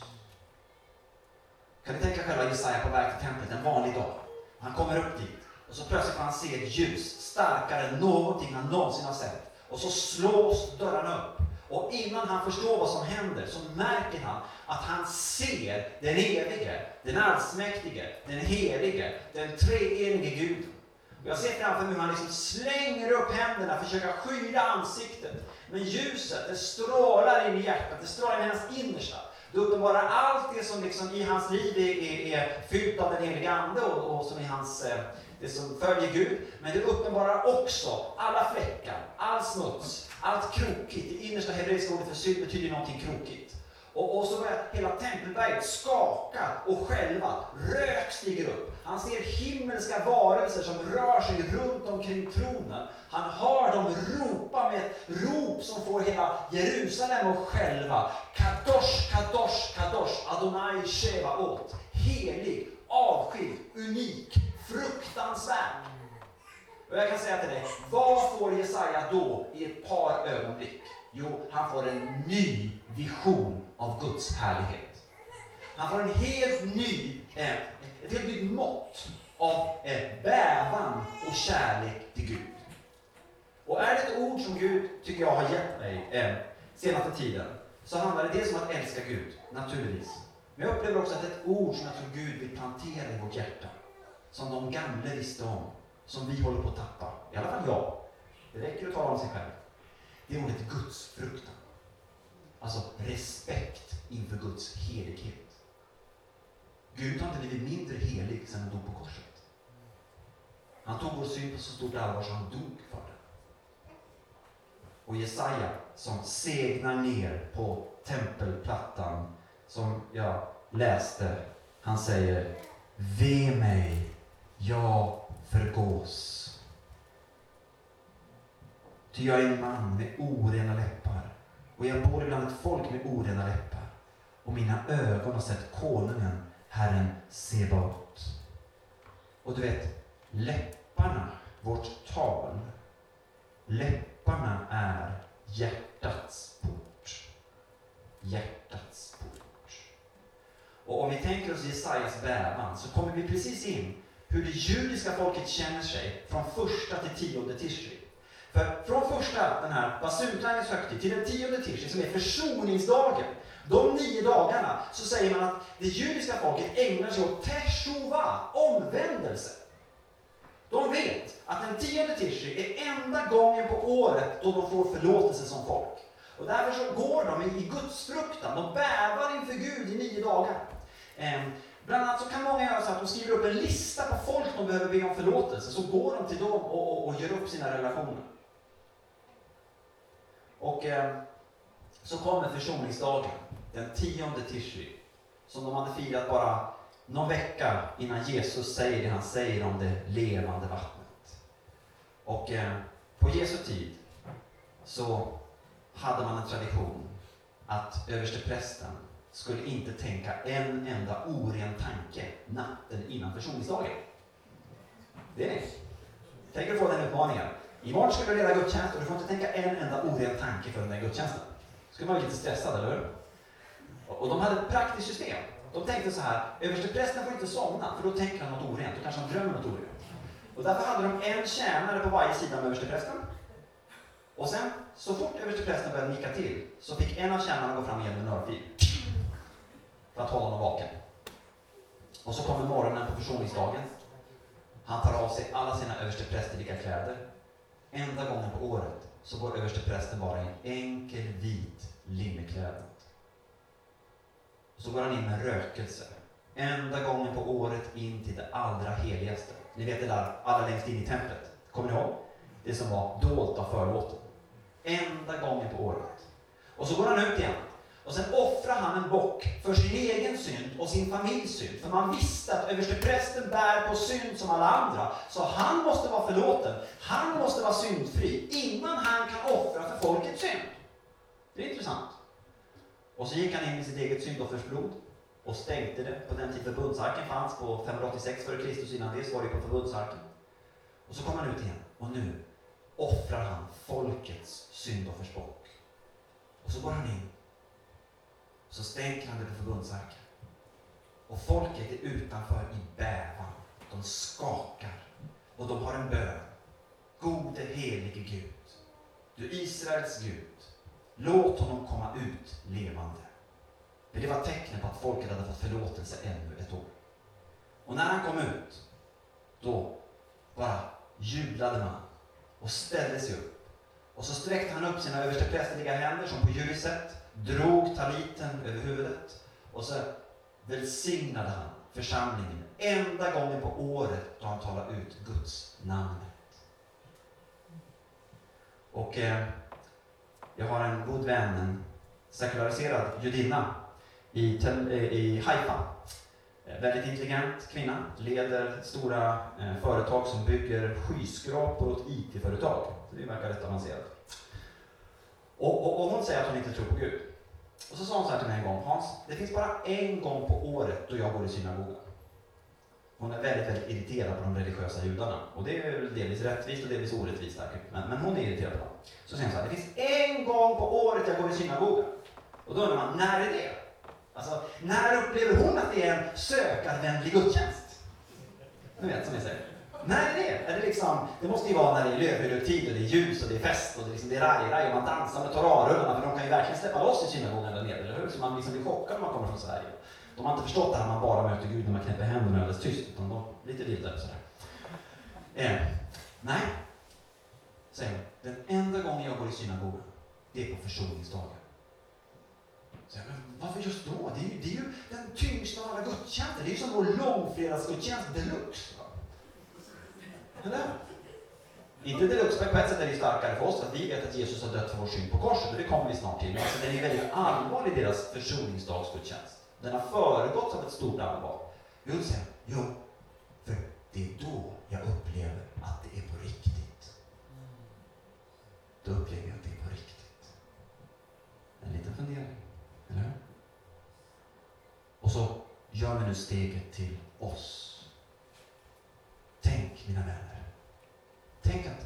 Kan ni tänka själva Jesaja på väg till templet en vanlig dag? Han kommer upp dit och så plötsligt får han se ett ljus starkare än någonting han någonsin har sett. Och så slås dörrarna upp. Och innan han förstår vad som händer så märker han att han ser den evige, den allsmäktige, den helige, den treenige Guden. Jag ser framför mig hur han liksom slänger upp händerna, försöker skyla ansiktet. Men ljuset, det strålar in i hjärtat, det strålar in i hans innersta. Det uppenbarar allt det som liksom i hans liv är, är, är fyllt av den helige Ande och, och som är hans, eh, det som följer Gud. Men det uppenbarar också alla fläckar, all smuts, allt krokigt. Det innersta hebreiska ordet för synd betyder någonting krokigt. Och, och så börjar hela tempelberget skaka och skälva. Rök stiger upp. Han ser himmelska varelser som rör sig runt omkring tronen. Han hör dem ropa med ett rop som får hela Jerusalem att skälva. Kadosh, kadosh, kadosh, Adonai Shevaot. Helig, avskild, unik, fruktansvärd. Och jag kan säga till dig, vad får Jesaja då i ett par ögonblick? Jo, han får en ny vision av Guds härlighet. Han får en helt ny, eh, ett helt nytt mått av eh, bävan och kärlek till Gud. Och är det ett ord som Gud, tycker jag, har gett mig eh, senaste tiden, så handlar det dels om att älska Gud, naturligtvis. Men jag upplever också att det är ett ord som jag tror Gud vill plantera i vårt hjärta. Som de gamla visste om, som vi håller på att tappa. I alla fall jag. Det räcker att tala om sig själv. Det är ordet Guds fruktan. Alltså respekt inför Guds helighet. Gud har inte blivit mindre helig sedan han dog på korset. Han tog vår synd på så stort allvar så han dog för den. Och Jesaja som segnar ner på tempelplattan som jag läste, han säger Ve mig, jag förgås. Ty jag är en man med orena läppar och jag bor bland ett folk med orena läppar. Och mina ögon har sett konungen, Herren Sebaot. Och du vet, läpparna, vårt tal, läpparna är hjärtats port. Hjärtats port. Och om vi tänker oss Jesajas bävan så kommer vi precis in hur det judiska folket känner sig från första till tionde Tishri. För från första, den här basunklangens högtid, till den tionde Tishri, som är försoningsdagen, de nio dagarna, så säger man att det judiska folket ägnar sig åt teshuva, omvändelse. De vet att den tionde Tishri är enda gången på året då de får förlåtelse som folk. Och därför så går de i gudsfruktan, de bävar inför Gud i nio dagar. Ehm, bland annat så kan många göra så att de skriver upp en lista på folk de behöver be om förlåtelse, så går de till dem och, och, och gör upp sina relationer. Och eh, så kommer försoningsdagen, den tionde Tishri, som de hade firat bara någon vecka innan Jesus säger det han säger om det levande vattnet. Och eh, på Jesu tid så hade man en tradition att översteprästen skulle inte tänka en enda oren tanke natten innan försoningsdagen. Det är det. Tänk att få den utmaningen? Imorgon ska du leda gudstjänst och du får inte tänka en enda oren tanke för den där gudstjänsten. Då skulle man bli lite stressad, eller hur? Och de hade ett praktiskt system. De tänkte så här, översteprästen får inte somna, för då tänker han något orent. Då kanske han drömmer något orent. Och därför hade de en tjänare på varje sida med översteprästen. Och sen, så fort översteprästen började nicka till, så fick en av tjänarna gå fram igen med en örfil. För att hålla honom vaken. Och så kommer morgonen på försoningsdagen. Han tar av sig alla sina översteprästerliga kläder. Enda gången på året så går översteprästen bara i en enkel vit linneklädnad. Så går han in med rökelse. Enda gången på året in till det allra heligaste. Ni vet det där allra längst in i templet. Kommer ni ihåg? Det som var dolt av förlåten. Enda gången på året. Och så går han ut igen. Och sen offrar han en bock för sin egen synd och sin familjs synd. För man visste att översteprästen bär på synd som alla andra. Så han måste vara förlåten. Han måste vara syndfri innan han kan offra för folkets synd. Det är intressant. Och så gick han in i sitt eget syndoffersblod och stänkte det på den tid förbundsarken fanns, på 586 f.Kr. Innan det var det på förbundsarken. Och så kom han ut igen. Och nu offrar han folkets syndoffersbock. Och så går han in. Och så stänker han det på förbundsarken. Och folket är utanför i bävan. De skakar. Och de har en bön. Gode helige Gud. Du Israels Gud. Låt honom komma ut levande. För det var tecknet på att folket hade fått förlåtelse ännu ett år. Och när han kom ut, då bara jublade man och ställde sig upp. Och så sträckte han upp sina översteprästerliga händer som på ljuset, drog taliten över huvudet och så välsignade han församlingen enda gången på året då han talade ut Guds namnet. Och eh, jag har en god vän, en sekulariserad judinna i, tel, eh, i Haifa. Eh, väldigt intelligent kvinna, leder stora eh, företag som bygger skyskrapor åt IT-företag. Det verkar rätt avancerat. Och, och, och, hon säger att hon inte tror på Gud. Och så sa hon så här till mig en gång, Hans, det finns bara en gång på året då jag går i synagogan. Hon är väldigt, väldigt irriterad på de religiösa judarna. Och det är delvis rättvist och delvis orättvist. Men, men hon är irriterad på dem. Så säger hon så här, det finns en gång på året jag går i synagogan. Och då undrar man, när är det? Alltså, när upplever hon att det är en sökarvänlig gudstjänst? Ni vet, som jag säger. När är det? Är det, liksom, det måste ju vara när det är lövhyddeltid och det är ljus och det är fest och det är, liksom, det är raj, och man dansar med torarullarna för de kan ju verkligen släppa loss i synagogan där nere, eller hur? Så man liksom blir chockad när man kommer från Sverige. De har inte förstått det här man bara möter Gud när man knäpper händerna alldeles tyst, utan de lite vildare sådär. Eh, nej, säger hon. Den enda gången jag går i synagogan, det är på försoningsdagen. Så, men varför just då? Det är, ju, det är ju den tyngsta av alla gudstjänster. Det är ju som vår långfredagsgudstjänst deluxe. Eller? Inte deluxe, men på ett sätt är det starkare för oss, för att vi vet att Jesus har dött för vår synd på korset, och det kommer vi snart till. Men alltså, den är väldigt allvarlig, deras försoningsdagsgudstjänst. Den har föregåtts av ett stort allvar. Vill säger jo, för det är då jag upplever att det är på riktigt. Då upplever jag att det är på riktigt. En liten fundering, eller hur? Och så gör vi nu steget till oss. Tänk, mina vänner. Tänk att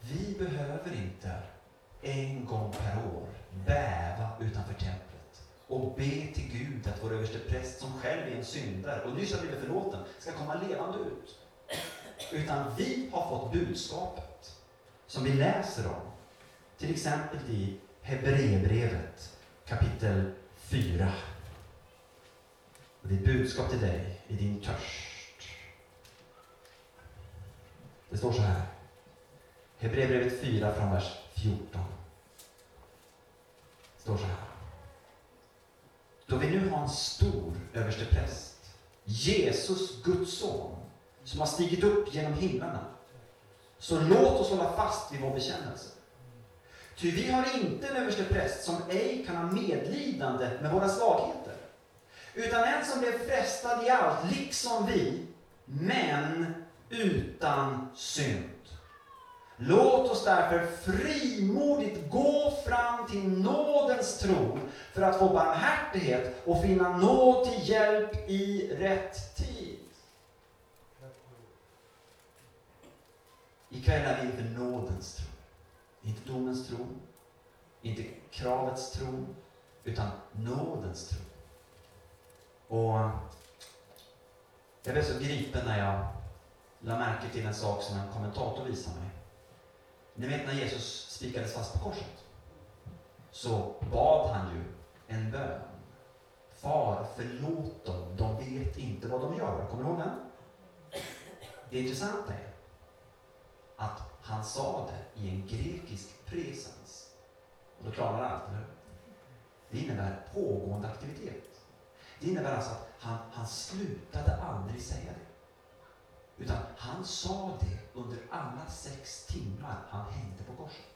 vi där en gång per år bäva utanför templet och be till Gud att vår överste präst som själv är en syndare och nyss har blivit förlåten ska komma levande ut. Utan vi har fått budskapet som vi läser om. Till exempel i Hebreerbrevet kapitel 4. Och det är budskap till dig i din törst. Det står så här. Hebreerbrevet 4 från vers 14. Står så här. Då vi nu har en stor överstepräst, Jesus, Guds son, som har stigit upp genom himlarna, så låt oss hålla fast vid vår bekännelse. Ty vi har inte en överste präst som ej kan ha medlidande med våra svagheter, utan en som blev frestad i allt, liksom vi, men utan synd. Låt oss därför frimodigt gå fram till nådens tron för att få barmhärtighet och finna nåd till hjälp i rätt tid. Ikväll är vi inte nådens tro, Inte domens tro, inte kravets tro, utan nådens tro. Och eh, jag blev så gripen när jag la märke till en sak som en kommentator visade mig. Ni vet när Jesus spikades fast på korset, så bad han ju en bön. Far, förlåt dem, de vet inte vad de gör. Kommer du ihåg den? Det intressanta är att han sa det i en grekisk presens. Och då klarar allt, eller hur? Det innebär pågående aktivitet. Det innebär alltså att han, han slutade aldrig säga det. Utan han sa det under alla sex timmar han hängde på korset.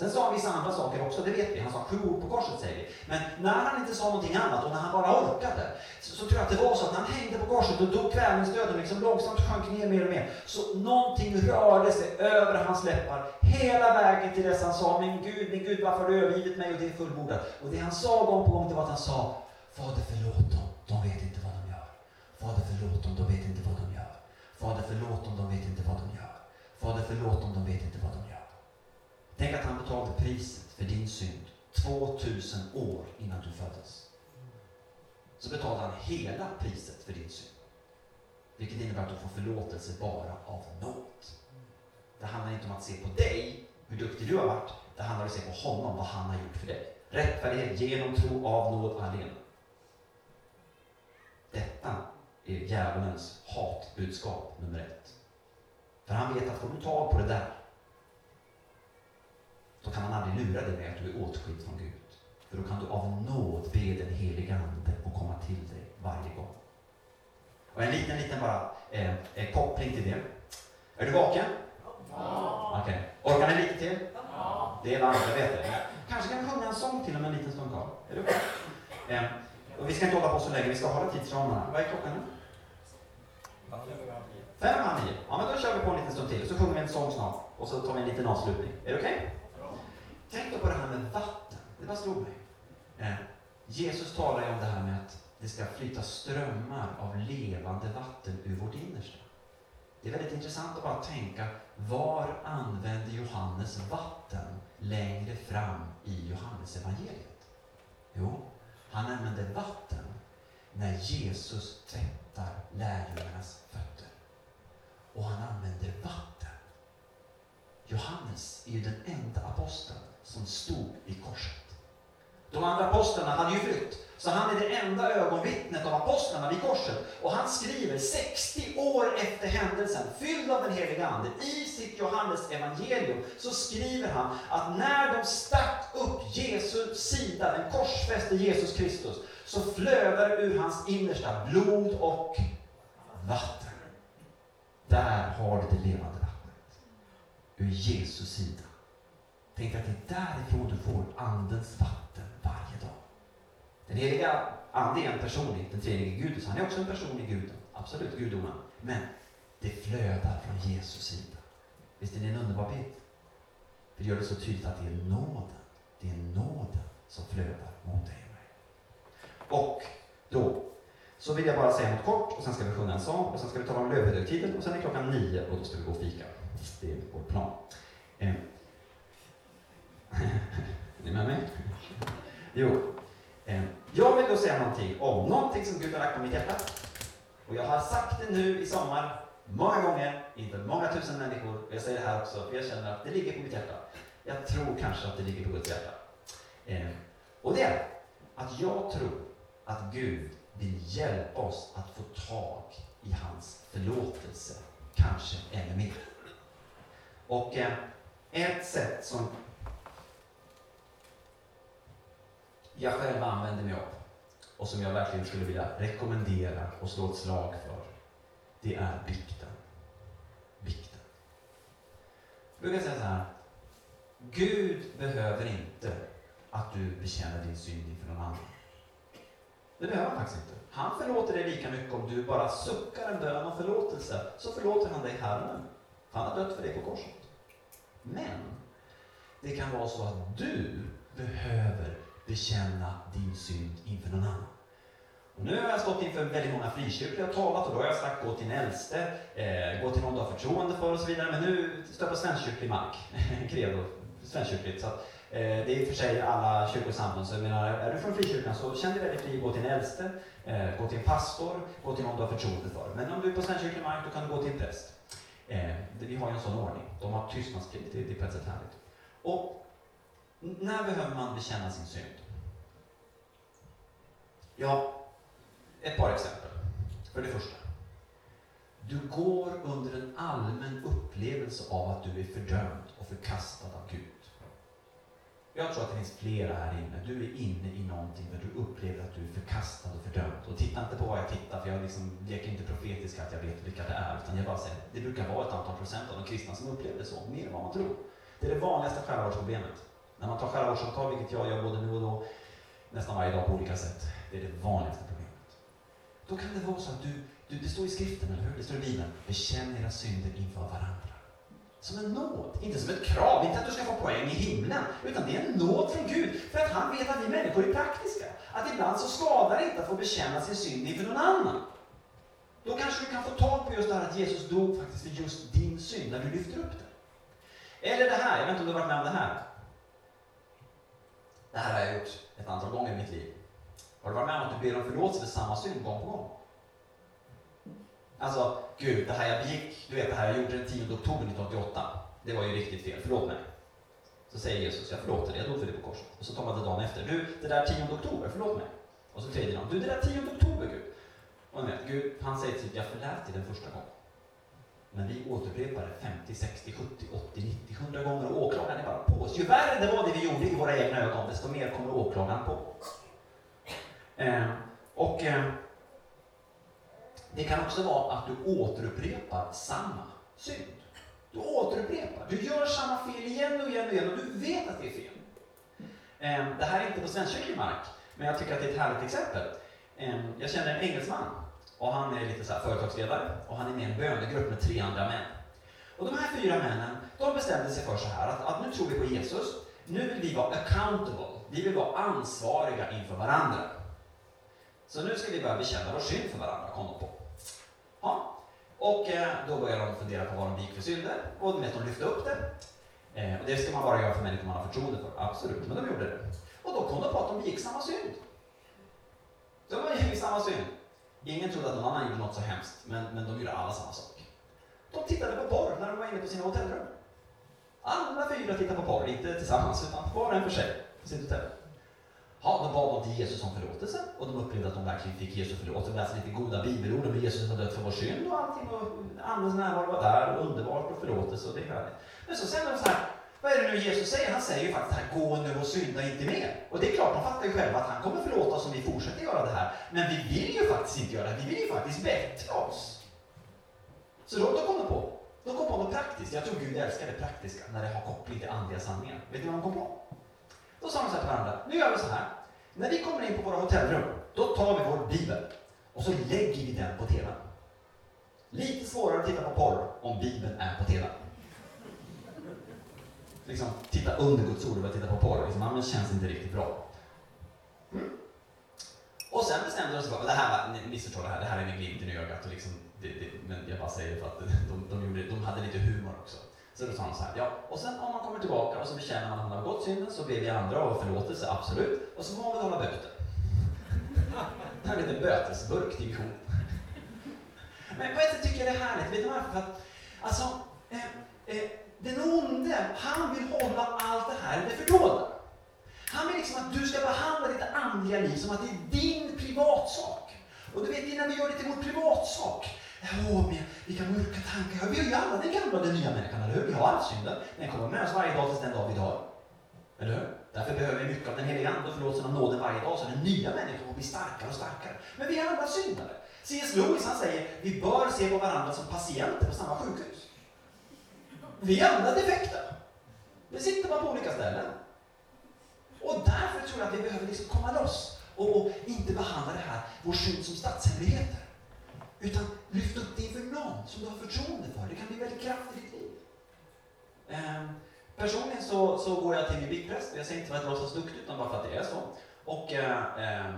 Sen sa han vissa andra saker också, det vet vi. Han sa sju ord på korset, säger vi. Men när han inte sa någonting annat och när han bara orkade, så, så tror jag att det var så att när han hängde på korset och dog kvävningsdöden liksom långsamt sjönk ner mer och mer, så någonting rörde sig över hans läppar hela vägen till dess han sa, min Gud, min Gud, varför har du övergivit mig? Och det är fullbordat. Och det han sa gång på gång, det var att han sa, Fader förlåt dem, de vet inte vad de gör. Fader förlåt dem, de vet inte vad de gör. Fader förlåt dem, de vet inte vad de gör. Fader förlåt dem, de vet inte vad de gör. Tänk att han betalade priset för din synd 2000 år innan du föddes. Så betalade han hela priset för din synd. Vilket innebär att du får förlåtelse bara av nåd. Det handlar inte om att se på dig, hur duktig du har varit. Det handlar om att se på honom, vad han har gjort för dig. Rättfärdighet genom tro av nåd allena. Detta är djävulens hatbudskap nummer ett. För han vet att får du tag på det där, då kan han aldrig lura dig med att du är åtskild från Gud. För då kan du av nåd be den helige Ande att komma till dig varje gång. Och en liten, liten bara eh, eh, koppling till det. Är du vaken? Ja. Okej. Okay. Orkar ni lite till? Ja. Det är varmt, jag vet det. Kanske kan vi sjunga en sång till om en liten stund, Karl? Är du? Eh, och vi ska inte hålla på så länge, vi ska hålla tidsramarna. Vad är klockan nu? Fem och halv nio. Ja, men då kör vi på en liten stund till. Så sjunger vi en sång snart. Och så tar vi en liten avslutning. Är det okej? Okay? Tänk då på det här med vatten. Det bara slog mig. Eh, Jesus talar ju om det här med att det ska flyta strömmar av levande vatten ur vårt innersta. Det är väldigt intressant att bara tänka, var använder Johannes vatten längre fram i Johannes evangeliet? Jo, han använder vatten när Jesus tvättar lärjungarnas fötter. Och han använder vatten. Johannes är ju den enda aposteln som stod vid korset. De andra apostlarna hade ju flytt, så han är det enda ögonvittnet av apostlarna vid korset. Och han skriver 60 år efter händelsen, fylld av den heliga Ande, i sitt Johannes evangelium så skriver han att när de stack upp Jesu sida, den korsfäste Jesus Kristus, så flödar ur hans innersta blod och vatten. Där har du det levande vattnet. Ur Jesus sida. Tänk att det är därifrån du får Andens vatten varje dag. Den heliga Ande är en personlig, den tredje Gud, han är också en personlig Gud. Absolut, gudomen. Men det flödar från Jesus sida. Visst är det en underbar bild? Det gör det så tydligt att det är nåden. Det är nåden som flödar mot dig och då så vill jag bara säga något kort och sen ska vi sjunga en sång och sen ska vi tala om lövhögtiden och sen är klockan nio och då ska vi gå och fika. Det är vår plan. Eh. är ni med mig? Jo. Eh. Jag vill då säga någonting om någonting som Gud har lagt på mitt hjärta. Och jag har sagt det nu i sommar många gånger inför många tusen människor. Och jag säger det här också för jag känner att det ligger på mitt hjärta. Jag tror kanske att det ligger på Guds hjärta. Eh. Och det är att jag tror att Gud vill hjälpa oss att få tag i hans förlåtelse, kanske ännu mer. Och eh, ett sätt som jag själv använder mig av och som jag verkligen skulle vilja rekommendera och slå ett slag för, det är bikten. Bikten. Jag brukar säga så här, Gud behöver inte att du bekänner din synd inför någon annan. Det behöver han faktiskt inte. Han förlåter dig lika mycket om du bara suckar en bön om förlåtelse, så förlåter han dig här och nu. Han har dött för dig på korset. Men det kan vara så att du behöver bekänna din synd inför någon annan. Och nu har jag stått inför väldigt många frikyrkliga och talat och då har jag sagt gå till en äldste, eh, gå till någon du har förtroende för och så vidare. Men nu står jag på svenskkyrklig mark, credo, svenskkyrkligt. Så att, Eh, det är i och för sig alla kyrkosamfund, så jag menar, är du från frikyrkan så känn dig väldigt fri, att gå till en äldste, eh, gå till en pastor, gå till någon du har förtroende för. Men om du är på svenskkyrklig mark, då kan du gå till en präst. Eh, vi har ju en sån ordning. De har tystnadsplikt, det är på ett sätt härligt. Och när behöver man bekänna sin synd? Ja, ett par exempel. För det första. Du går under en allmän upplevelse av att du är fördömd och förkastad av Gud. Jag tror att det finns flera här inne. Du är inne i någonting där du upplever att du är förkastad och fördömd. Och titta inte på vad jag tittar, för jag liksom leker inte profetisk att jag vet vilka det är. Utan jag bara säger, det brukar vara ett antal procent av de kristna som upplever det så, mer än vad man tror. Det är det vanligaste själavårdsproblemet. När man tar själavårdssamtal, vilket jag gör både nu och då, nästan varje dag på olika sätt. Det är det vanligaste problemet. Då kan det vara så att du, du det står i skriften, eller hur? Det står i Bibeln, bekänn era synder inför varandra. Som en nåd, inte som ett krav, inte att du ska få poäng i himlen, utan det är en nåd från Gud. För att han vet att vi människor är praktiska. Att ibland så skadar det inte att få bekänna sin synd inför någon annan. Då kanske du kan få tag på just det här att Jesus dog faktiskt för just din synd, när du lyfter upp det. Eller det här, jag vet inte om du har varit med om det här. Det här har jag gjort ett antal gånger i mitt liv. Har du varit med om att du ber om förlåtelse för samma synd gång på gång? Alltså, Gud, det här jag begick, du vet det här jag gjorde den 10 oktober 1988, det var ju riktigt fel, förlåt mig. Så säger Jesus, jag förlåter dig, jag dog för dig på korset. Och så tar man det dagen efter, du, det där 10 oktober, förlåt mig. Och så tredje dagen, du, det där 10 oktober, Gud. Och vet, Gud, han säger till jag förlät dig den första gången. Men vi återupprepar det 50, 60, 70, 80, 90, 100 gånger och åklagaren är bara på oss. Ju värre det var det vi gjorde i våra egna ögon, desto mer kommer åklagaren på. Eh, och eh, det kan också vara att du återupprepar samma synd. Du återupprepar. Du gör samma fel igen och igen och igen och du vet att det är fel. Ehm, det här är inte på svenskkyrklig mark, men jag tycker att det är ett härligt exempel. Ehm, jag känner en engelsman och han är lite så företagsledare och han är med i en bönegrupp med tre andra män. Och de här fyra männen, de bestämde sig för så här att, att nu tror vi på Jesus, nu vill vi vara accountable, vi vill vara ansvariga inför varandra. Så nu ska vi börja bekänna vår synd för varandra, kom de på. Och eh, då började de fundera på vad de begick för synder, och de lyfte upp det. Eh, och det ska man bara göra för människor man har förtroende för, absolut, men de gjorde det. Och då kom de på att de begick samma synd. De begick samma synd. Ingen trodde att någon annan gjorde något så hemskt, men, men de gjorde alla samma sak. De tittade på porr när de var inne på sina hotellrum. Alla fyra tittade på porr, inte tillsammans, utan var och en för sig på sitt hotell. Ja, de bad de till Jesus om förlåtelse och de upplevde att de verkligen fick Jesus förlåtelse. De läste lite goda bibelord om Jesus har dött för vår synd och allting. Och Andens närvaro var där och underbart och förlåtelse och det är härligt. Men så säger de så här, vad är det nu Jesus säger? Han säger ju faktiskt här, gå nu och synda inte mer. Och det är klart, de fattar ju själva att han kommer förlåta oss om vi fortsätter göra det här. Men vi vill ju faktiskt inte göra det, vi vill ju faktiskt bättra oss. Så då, då kom de på, de kom på något praktiskt. Jag tror Gud älskar det praktiska, när det har koppling till andliga sanningar. Vet ni vad de kom på? Då sa de så här till varandra, nu gör vi så här. När vi kommer in på våra hotellrum, då tar vi vår bibel och så lägger vi den på TVn. Lite svårare att titta på porr om bibeln är på TVn liksom, titta under Guds ord och börja titta på porr. Liksom, men det känns inte riktigt bra. Mm. Och sen bestämde de sig för, det här var, ni missförstår det här, det här är med glimten i ögat. Och liksom, det, det, men jag bara säger det för att de, de, gjorde, de hade lite humor också. Så då sa han så här, ja, och sen om man kommer tillbaka och så bekänner man att man har gått synden så ber vi andra om förlåtelse, absolut. Och så får man betala böter. Det här är en liten bötesburk till vision. Men på ett sätt tycker jag det är härligt, vet du varför? För att, alltså, eh, eh, den onde, han vill hålla allt det här i det fördolda. Han vill liksom att du ska behandla ditt andliga liv som att det är din privatsak. Och du vet, innan vi gör det till vår privatsak, Åh, men vilka mörka tankar. Vi har ju alla den gamla och den nya människan, eller hur? Vi har arvsynden. Den kommer med oss varje dag tills den dag vi dör. Eller hur? Därför behöver vi mycket av den heliga Ande och förlåtelsen av nåden varje dag, så den nya människan blir starkare och starkare. Men vi är alla syndare. C.S. Lewis han säger, vi bör se på varandra som patienter på samma sjukhus. Vi är alla defekta. Det sitter bara på olika ställen. Och därför tror jag att vi behöver liksom komma loss och, och inte behandla det här, vår synd som statshemligheter. Utan lyft upp det inför någon som du har förtroende för. Det kan bli väldigt kraftigt i ditt liv. Eh, personligen så, så går jag till min biktpräst. Jag säger inte för att låtsas duktig, utan bara för att det är så. Och eh, eh,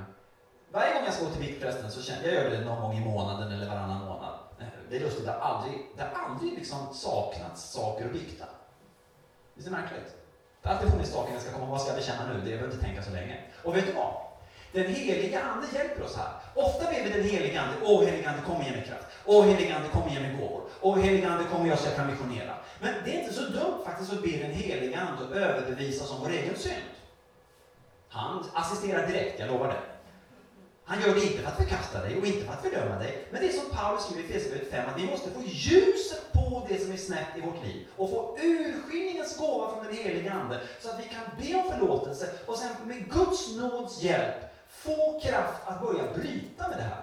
varje gång jag ska gå till biktprästen så känner jag, jag gör det någon gång i månaden eller varannan månad. Ehm, det är lustigt, det har aldrig, det har aldrig liksom saknats saker att bikta. Visst är det märkligt? Det har alltid funnits saker jag ska komma vad ska jag bekänna nu? Det behöver inte tänka så länge. Och vet du vad? Den heliga Ande hjälper oss här. Ofta ber vi den heliga Ande, Åh heliga Ande kom och ge mig kraft. Åh heliga Ande kom och ge mig gåvor. Åh heliga Ande kom och jag så jag kan missionera. Men det är inte så dumt faktiskt att be den heliga Ande att överbevisa oss om vår egen synd. Han assisterar direkt, jag lovar det. Han gör det inte för att förkasta dig och inte för att fördöma dig. Men det är som Paulus skriver i Efesierbrevet 5, att vi måste få ljuset på det som är snett i vårt liv och få urskiljningens gåva från den helige Ande så att vi kan be om förlåtelse och sen med Guds nåds hjälp få kraft att börja bryta med det här.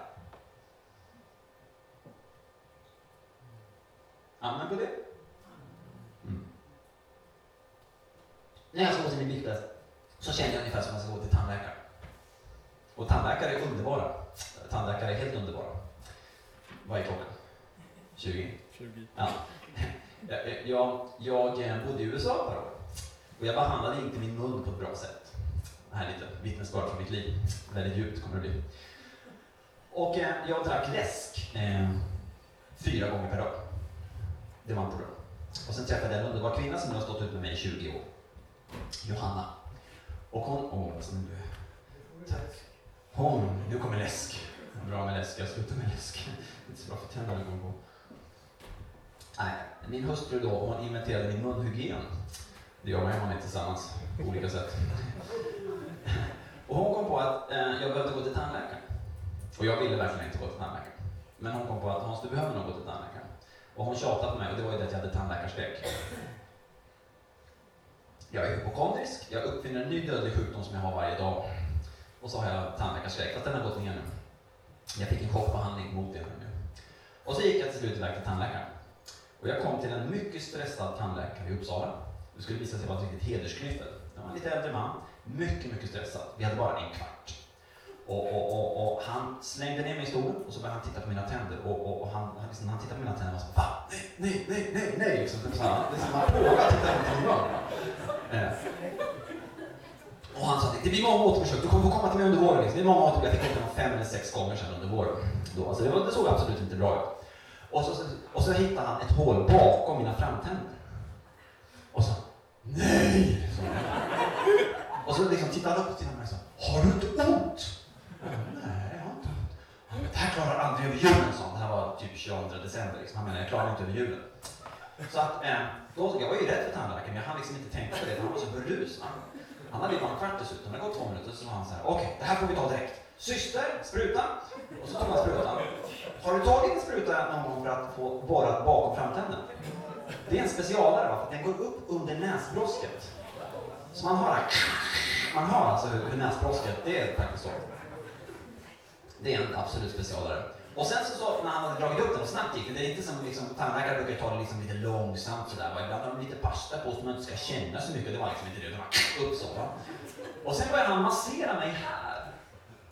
Amen på det? Mm. När jag ska gå till min biktest så känner jag ungefär som att jag ska gå till tandläkaren. Och tandläkare är underbara. Tandläkare är helt underbara. Vad är klockan? 20? 20. Ja. Jag, jag bodde i USA ett par år. Och jag behandlade inte min mun på ett bra sätt. Det här är lite vittnesbörd från mitt liv. Väldigt djupt kommer det bli. Och eh, jag drack läsk eh, fyra gånger per dag. Det var inte bra. Och sen träffade jag en underbar kvinna som nu har stått ut med mig i 20 år. Johanna. Och hon... Åh, vad snäll du är. Tack. Hon, nu kommer läsk. Bra med läsk, jag slutar med läsk. Det är inte så bra för tänderna kommer gå. Nej, min hustru då, hon inventerade min munhygien. Det gör man ju om man är tillsammans på olika sätt. Och hon kom på att eh, jag behövde gå till tandläkaren. Och jag ville verkligen inte gå till tandläkaren. Men hon kom på att Hans, du behöver nog gå till tandläkaren. Och hon tjatade på mig och det var ju det att jag hade tandläkarskräck. Jag är hypokondrisk, jag uppfinner en ny dödlig sjukdom som jag har varje dag. Och så har jag tandläkarskräck, fast den har gått ner nu. Jag fick en chockbehandling mot det nu. Och så gick jag till slut iväg till tandläkaren. Och jag kom till en mycket stressad tandläkare i Uppsala. Det skulle visa sig vara ett riktigt hedersknyffel. Det var en lite äldre man, mycket, mycket stressad. Vi hade bara en kvart. Och, och, och, och han slängde ner mig i stolen och så började han titta på mina tänder. Och, och, och han, han, liksom, han tittade på mina tänder och sa Va? Nej, nej, nej, nej, nej! Liksom, så han, liksom, han vågade titta på tänderna. Eh. Och han sa att det blir många återförsök, du kommer få komma till mig under våren. Liksom. Det blir många återbesök. Jag fick komma fem eller sex gånger sedan under våren. Då. Alltså, det, var, det såg absolut inte bra ut. Och så, och så hittade han ett hål bakom mina framtänder. Och så, nej! Så. Och så liksom tittade han upp till mig och sa, har du inte ont? Nej, jag har inte ont. Men det här klarar aldrig över julen, sa han. Det här var typ 22 december. Liksom. Han menade, jag klarar inte över julen. Så att, eh, då, jag var ju rädd för tandläkaren, men jag hann liksom inte tänka på det. Han var så berusad. Han hade ju bara en kvart dessutom. Det hade gått två minuter, så var han så här, okej, okay, det här får vi ta direkt. Syster, spruta. Och så tog han sprutan. Har du tagit en spruta någon gång för att få borrat bakom framtänden? Det är en specialare, va? för den går upp under näsbrosket. Så man har, man har alltså hur näsblåsket. det är faktiskt så. Det är en absolut specialare. Och sen så, så när han hade dragit upp den och snabbt gick det, är inte som liksom, tandläkare brukar ta det liksom lite långsamt sådär. Ibland har de lite pasta på så man inte ska känna så mycket. Det var liksom inte det, det var upp så. Va? Och sen började han massera mig här.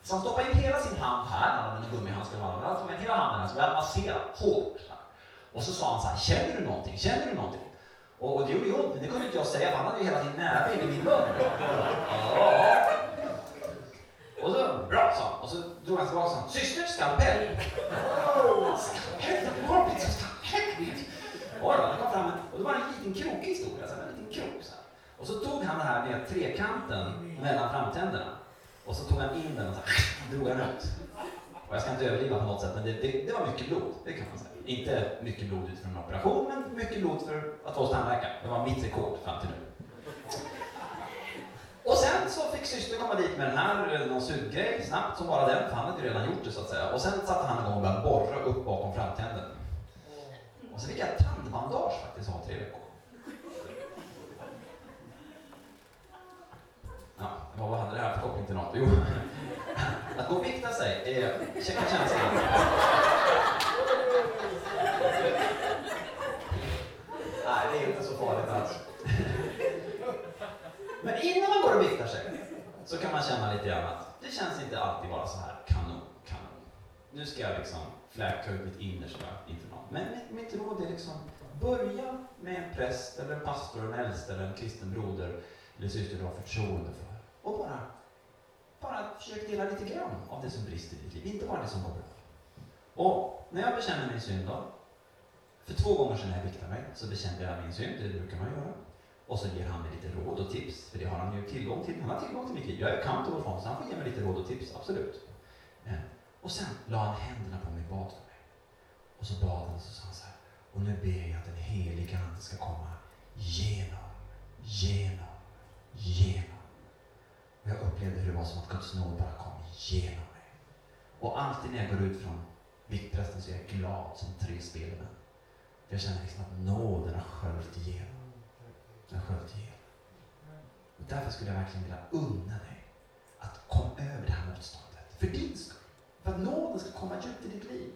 Så han stoppade in hela sin hand här, han hade en gummihandske och hela handen här, så började han massera hårt. Och så sa han så här, känner du någonting? Känner du någonting? Och, och det gjorde ju ont, men det kunde inte jag säga, för han hade ju hela sin näve in i min mun. Ja. Och så, bra, sa han. Och så drog han tillbaka och sa, syster, skalpell. Skalpell, skalpell? Och då, det kom fram och det var en liten krokig historia, så en liten krok. Så här. Och så tog han den här med trekanten mellan framtänderna. Och så tog han in den och så här, drog han ut. Och jag ska inte överdriva på något sätt, men det, det, det var mycket blod, det kan man säga. Inte mycket blod utifrån en operation, men mycket blod för att vara hos tandläkaren. Det var mitt rekord fram till nu. Och sen så fick systern komma dit med den här, eh, någon suggrej, snabbt som bara den, för han hade ju redan gjort det så att säga. Och sen satte han igång och började borra upp bakom framtänden. Och så fick jag tandbandage faktiskt av tre veckor. Ja, vad hade det här för koppling till något? Jo, att gå och vikta sig är känslan. Nej, det är inte så farligt alls så kan man känna lite grann att det känns inte alltid bara så här kanon, kanon. Nu ska jag liksom fläka ut mitt innersta inför någon. Men mitt, mitt råd är liksom, börja med en präst, eller en pastor, en äldste, eller en kristen broder eller syster du har förtroende för. Och bara, bara försök dela lite grann av det som brister i ditt liv, inte bara det som går bra. Och när jag bekänner min synd då, för två gånger sedan jag viktade mig, så bekände jag min synd, det brukar man göra. Och så ger han mig lite råd och tips, för det har han ju tillgång till. Han har tillgång till mycket. Jag är accountable för honom, så han får ge mig lite råd och tips, absolut. Eh, och sen la han händerna på mig och bad för mig. Och så bad han och så sa han så här, och nu ber jag att den heliga Ande ska komma genom, genom, genom. Och jag upplevde hur det var som att Guds nåd bara kom genom mig. Och alltid när jag går ut från viktprästen så är jag glad som tre spelmän. Jag känner liksom att nåden har sköljt igenom. Den har sköljt igenom. Och därför skulle jag verkligen vilja unna dig att komma över det här motståndet. För din skull. För att nåden ska komma djupt i ditt liv.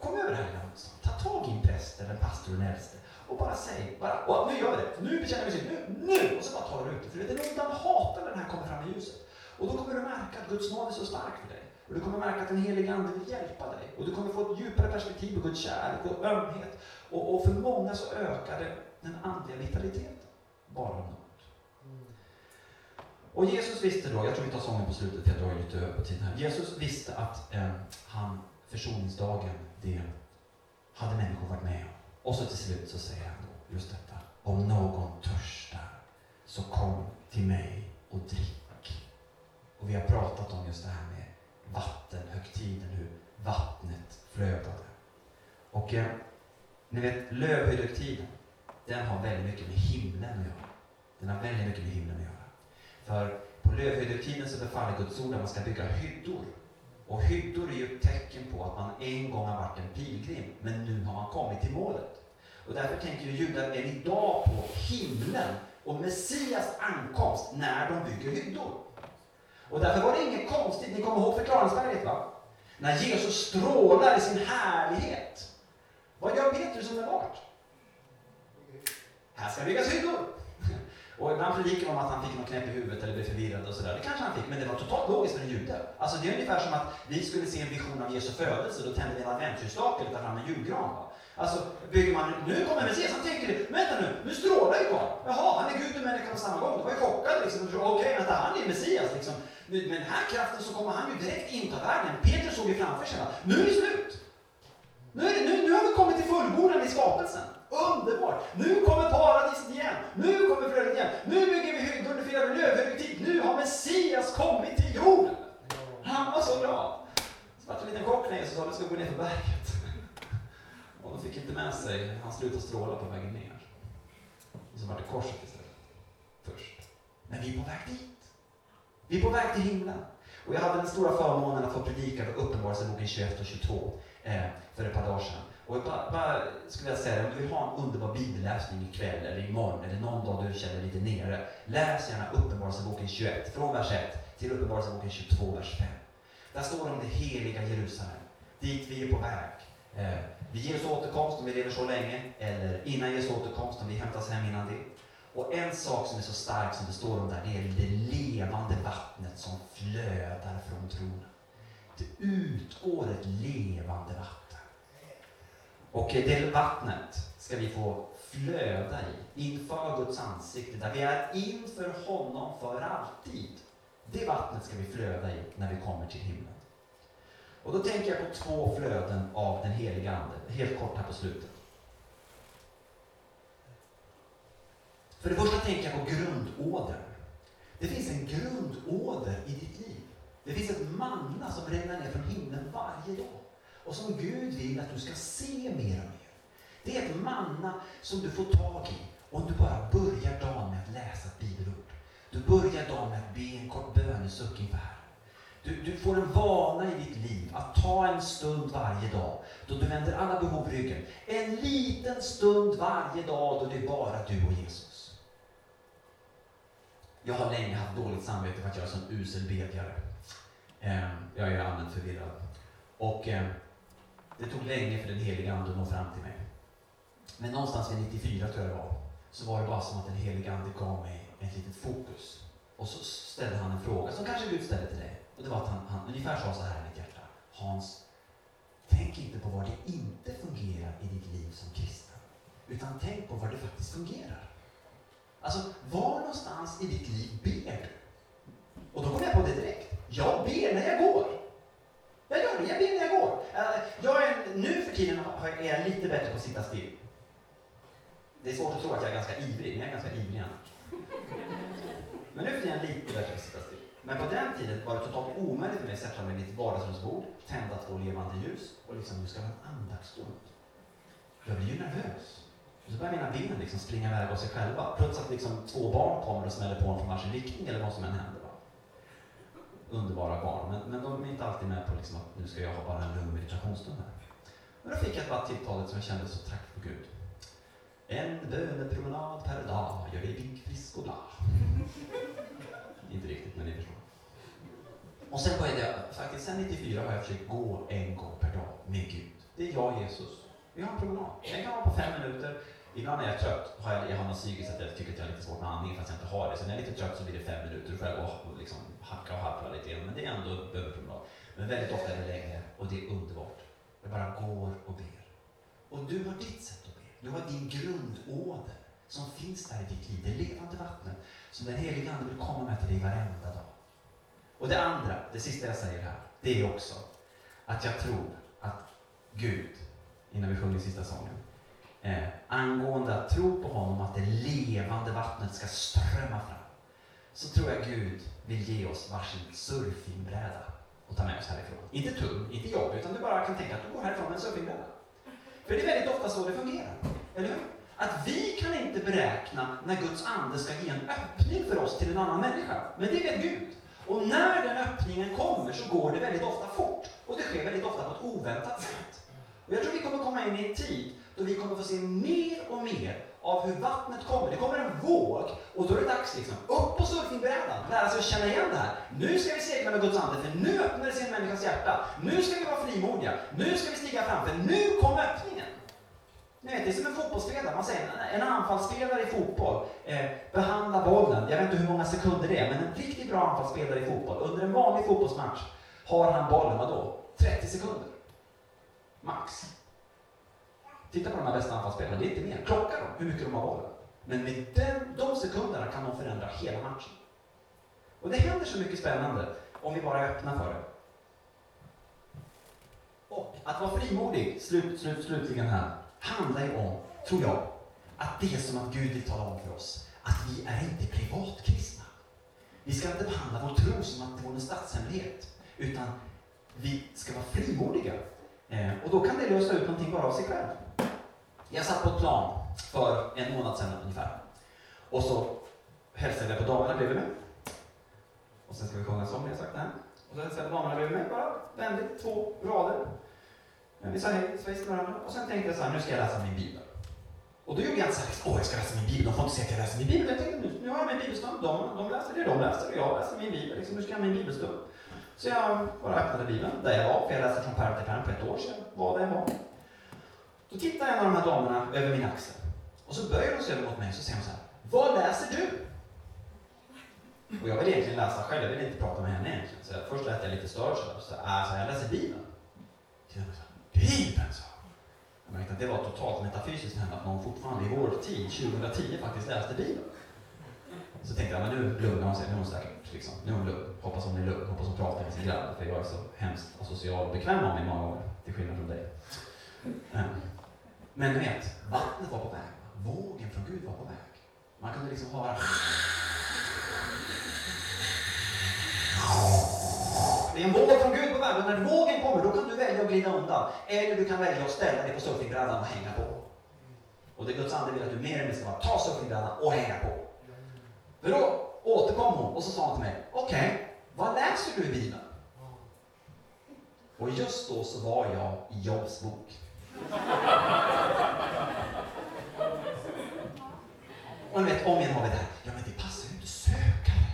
Kom över det här motståndet. Ta tag i en präst eller en pastor eller en äldste och bara säg, bara, och nu gör vi det. Nu bekänner vi synd. Nu, nu! Och så bara tar du ut det. För det är den hatar när det här kommer fram i ljuset. Och då kommer du märka att Guds nåd är så stark för dig. Och du kommer märka att den helige Ande vill hjälpa dig. Och du kommer få ett djupare perspektiv på Guds kärlek och ömhet. Och, och för många så ökar det den andliga vitaliteten. Bara nåd. Och Jesus visste då, jag tror vi tar sången på slutet för jag drar lite över på tiden här. Jesus visste att eh, han, försoningsdagen, det hade människor varit med om. Och så till slut så säger han då just detta. Om någon törstar, så kom till mig och drick. Och vi har pratat om just det här med vattenhögtiden, hur vattnet flödade. Och eh, ni vet, lövhöjdhögtiden, den har väldigt mycket med himlen att göra. Den har väldigt mycket med himlen att göra. För på lövhöjdhögtiden så befaller Guds ord att man ska bygga hyddor. Och hyddor är ju ett tecken på att man en gång har varit en pilgrim, men nu har man kommit till målet. Och därför tänker ju judar än idag på himlen och Messias ankomst när de bygger hyddor. Och därför var det inget konstigt, ni kommer ihåg förklaringsberget va? När Jesus strålar i sin härlighet. Vad gör Petrus omedelbart? Här ska byggas hyddor. Och ibland predikar om att han fick något knäpp i huvudet eller blev förvirrad och sådär. Det kanske han fick, men det var totalt logiskt för en jude. Alltså det är ungefär som att vi skulle se en vision av Jesu födelse, då tänder vi en adventsljusstake och tar fram en julgran. Va? Alltså bygger man, nu kommer Messias, han tänker, vänta nu, nu strålar ju karln. Jaha, han är Gud och människa på samma gång. Då var jag chockad liksom. Okej, okay, vänta, han är Messias liksom. Med den här kraften så kommer han ju direkt inta världen. Peter såg ju framför sig, va? nu är det slut. Nu, är det, nu, nu har vi kommit till fullbordan i skapelsen. Underbart! Nu kommer paradiset igen. Nu kommer flödet igen. Nu bygger vi hyddor, nu firar vi lövhögtid. Nu har Messias kommit till jorden. Han var så glad. Så vart det en liten chock när Jesus sa att vi ska gå ner för berget. Och de fick inte med sig, han slutade stråla på vägen ner. Och så var det korset istället. Först. Men vi är på väg dit. Vi är på väg till himlen. Och jag hade den stora förmånen att få predika på Uppenbarelseboken 21 och 22 eh, för ett par dagar sedan. Och bara, bara skulle jag säga, om du vill ha en underbar bibelläsning ikväll eller imorgon eller någon dag du känner dig lite nere. Läs gärna Uppenbarelseboken 21, från vers 1 till Uppenbarelseboken 22, vers 5. Där står det om det heliga Jerusalem, dit vi är på väg. Eh, vid Jesu återkomst, om vi lever så länge, eller innan Jesu återkomst, om vi hämtas hem innan det. Och en sak som är så stark som det står om där, det är det levande vattnet som flödar från tronen. Det utgår ett levande vatten. Och det vattnet ska vi få flöda i, inför Guds ansikte, där vi är inför honom för alltid. Det vattnet ska vi flöda i när vi kommer till himlen. Och då tänker jag på två flöden av den heliga Ande, helt kort här på slutet. För det första tänker jag på grundådern. Det finns en grundåder i ditt liv. Det finns ett manna som regnar ner från himlen varje dag och som Gud vill att du ska se mer och mer. Det är ett manna som du får tag i om du bara börjar dagen med att läsa ett bibelord. Du börjar dagen med att be en kort bönesuck inför Herren. Du, du, får en vana i ditt liv att ta en stund varje dag då du vänder alla behov ryggen. En liten stund varje dag då det är bara du och Jesus. Jag har länge haft dåligt samvete för att jag är en usel bedjare. Ehm, jag är allmänt förvirrad. Och ehm, det tog länge för den heliga Ande att nå fram till mig. Men någonstans vid 94 tror jag det var, så var det bara som att den heliga Ande gav mig ett litet fokus. Och så ställde han en fråga som kanske Gud ställde till dig. Och det var att han, han ungefär sa så här i mitt hjärta. Hans, tänk inte på var det inte fungerar i ditt liv som kristen. Utan tänk på var det faktiskt fungerar. Alltså, var någonstans i ditt liv ber du? Och då kom jag på det direkt. Jag ber när jag går. Jag gör det, jag ber när jag går. Eh, jag är, nu för tiden är jag lite bättre på att sitta still. Det är svårt att tro att jag är ganska ivrig, men jag är ganska ivrig annars. Men nu för tiden är jag lite bättre på att sitta still. Men på den tiden var det totalt omöjligt för mig att sätta mig vid mitt vardagsrumsbord, tända två levande ljus och liksom, nu ska det ha en andaktsstund. Jag blir ju nervös. Och så börjar mina ben liksom springa iväg av sig själva. plötsligt att liksom två barn kommer och smäller på en från varsin riktning eller vad som än händer. Underbara barn, men, men de är inte alltid med på liksom att nu ska jag ha bara en lugn meditationsstund här. Men då fick jag bara tilltalet som jag kände så tack för Gud. En bönepromenad per dag gör dig pigg, frisk och glad. inte riktigt, men ni förstår. Och sen började jag, faktiskt sen 94 har jag försökt gå en gång per dag med Gud. Det är jag och Jesus. Vi har en promenad. Den kan vara på fem minuter. Ibland när jag är trött, har jag, jag har någon psykisk att jag tycker att jag har lite svårt med andningen fast jag inte har det. Så när jag är lite trött så blir det fem minuter. och får jag gå och liksom hacka och harpla lite grann. Men det är ändå överpromenad. Men väldigt ofta är det längre och det är underbart. Jag bara går och ber. Och du har ditt sätt att be. Du har din grundåder som finns där i ditt liv. Det levande vattnet som den helige Ande vill komma med till dig varenda dag. Och det andra, det sista jag säger här, det är också att jag tror att Gud, innan vi sjunger sista sången, eh, angående att tro på honom, att det levande vattnet ska strömma fram, så tror jag Gud vill ge oss varsin surfingbräda och ta med oss härifrån. Inte tung, inte jobb, utan du bara kan tänka att du går härifrån med en surfingbräda. För det är väldigt ofta så det fungerar, eller hur? Att vi kan inte beräkna när Guds ande ska ge en öppning för oss till en annan människa. Men det vet Gud. Och när den öppningen kommer så går det väldigt ofta fort. Och det sker väldigt ofta på ett oväntat sätt. Och jag tror vi kommer komma in i en tid då vi kommer få se mer och mer av hur vattnet kommer. Det kommer en våg och då är det dags liksom, upp på surfingbrädan, lära sig att känna igen det här. Nu ska vi segla med Guds ande, för nu öppnar det sig en människas hjärta. Nu ska vi vara frimodiga. Nu ska vi stiga fram, för nu kommer öppningen. Ni vet, det är som en fotbollsspelare. Man säger en anfallsspelare i fotboll eh, behandlar bollen, jag vet inte hur många sekunder det är, men en riktigt bra anfallsspelare i fotboll, under en vanlig fotbollsmatch har han bollen, vadå? 30 sekunder. Max. Titta på de här bästa anfallsspelarna, det är inte mer. Klocka dem hur mycket de har bollen. Men med den, de sekunderna kan de förändra hela matchen. Och det händer så mycket spännande om vi bara är öppna för det. Och att vara frimodig, slut, slut, slutligen här, handlar ju om, tror jag, att det är som att Gud vill tala om för oss att vi är inte privatkristna. Vi ska inte behandla vår tro som att det vore en statshemlighet, utan vi ska vara frimodiga. Eh, och då kan det lösa ut någonting bara av sig själv. Jag satt på ett plan för en månad sedan ungefär. Och så hälsade jag på damerna bredvid mig. Och sen ska vi sjunga en sång, jag sagt det här. Och så hälsade jag på damerna bredvid mig, bara vänligt, två rader. Men Vi sa hej, svejs till varandra. Och sen tänkte jag så här, nu ska jag läsa min bibel. Och då gjorde jag inte så här, liksom, åh jag ska läsa min bibel, de får inte se att jag läser min bibel. Jag tänkte, nu, nu har jag min bibelstund. De, de läser det de läser, och jag läser min bibel. Liksom, nu ska jag ha min bibelstund. Så jag bara öppnade bibeln, där jag var, för jag läste från pärm till pärm på ett år sedan, vad det jag var. Då tittar en av de här damerna över min axel. Och så böjer hon sig över mot mig och så säger hon så här, vad läser du? Och jag vill egentligen läsa själv, jag vill inte prata med henne egentligen. Så först lät jag lite störd så, ah, så, äh, så jag läser Bibeln. Bibeln, sa Jag märkte att det var totalt metafysiskt henne att någon fortfarande i vår tid, 2010, faktiskt läste Bibeln. Så tänkte jag, men nu lugnar hon sig, nu är hon säkert liksom, nu är hon lugn. Hoppas hon är lugn, hoppas hon pratar med sin grabb, för jag är så hemskt asocial och bekväm av mig många gånger, till skillnad från dig. Ehm. Men du vet, vattnet var på väg. Vågen från Gud var på väg. Man kunde liksom höra Det är en våg från Gud på väg och när vågen kommer då kan du välja att glida undan. Eller du kan välja att ställa dig på surfingbrädan och hänga på. Och det Guds ande vill att du mer eller mindre ska vara, ta surfingbrädan och hänga på. För då återkom hon och så sa hon till mig, okej, okay, vad läser du i Bibeln? Och just då så var jag i Jobs bok. Och ni vet, om igen har vi det här, ja men det passar ju inte sökare.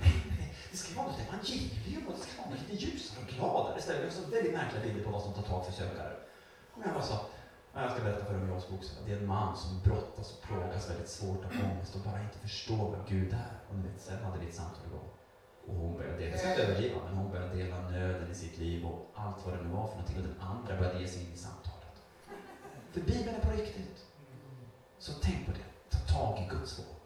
Nej, nej, det ska vara något evangelium och det ska vara lite ljusare och gladare istället. Det är så väldigt märkliga bilder på vad som tar tag för sökare. Och jag bara sa, Jag ska berätta för dig om Johns bok. Det är en man som brottas och plågas väldigt svårt av ångest och bara inte förstår vem Gud är. Och ni vet, sen hade vi ett samtal igång. Och hon började dela, jag ska inte överdriva, men hon började dela nöden i sitt liv och allt vad det nu var för någonting. Och den andra började ge sig in i samtalet. För Bibeln är på riktigt. Så tänk på det. Ta tag i Guds ord.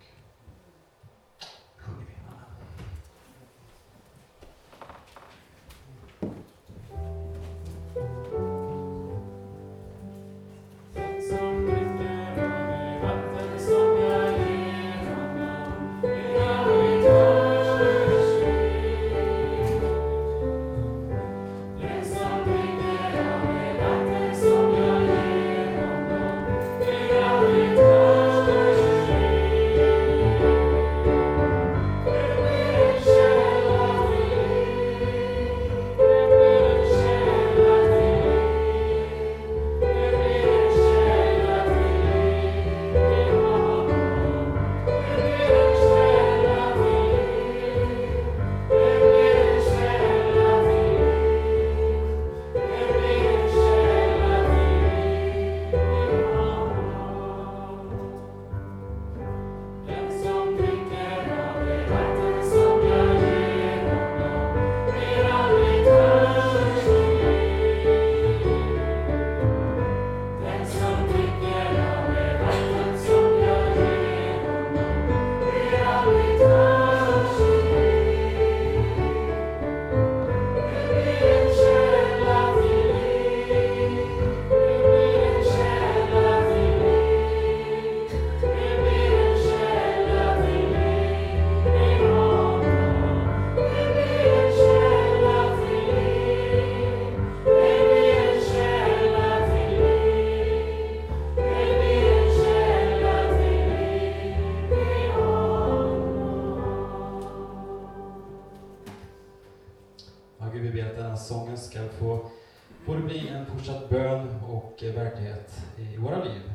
Och verklighet i våra liv.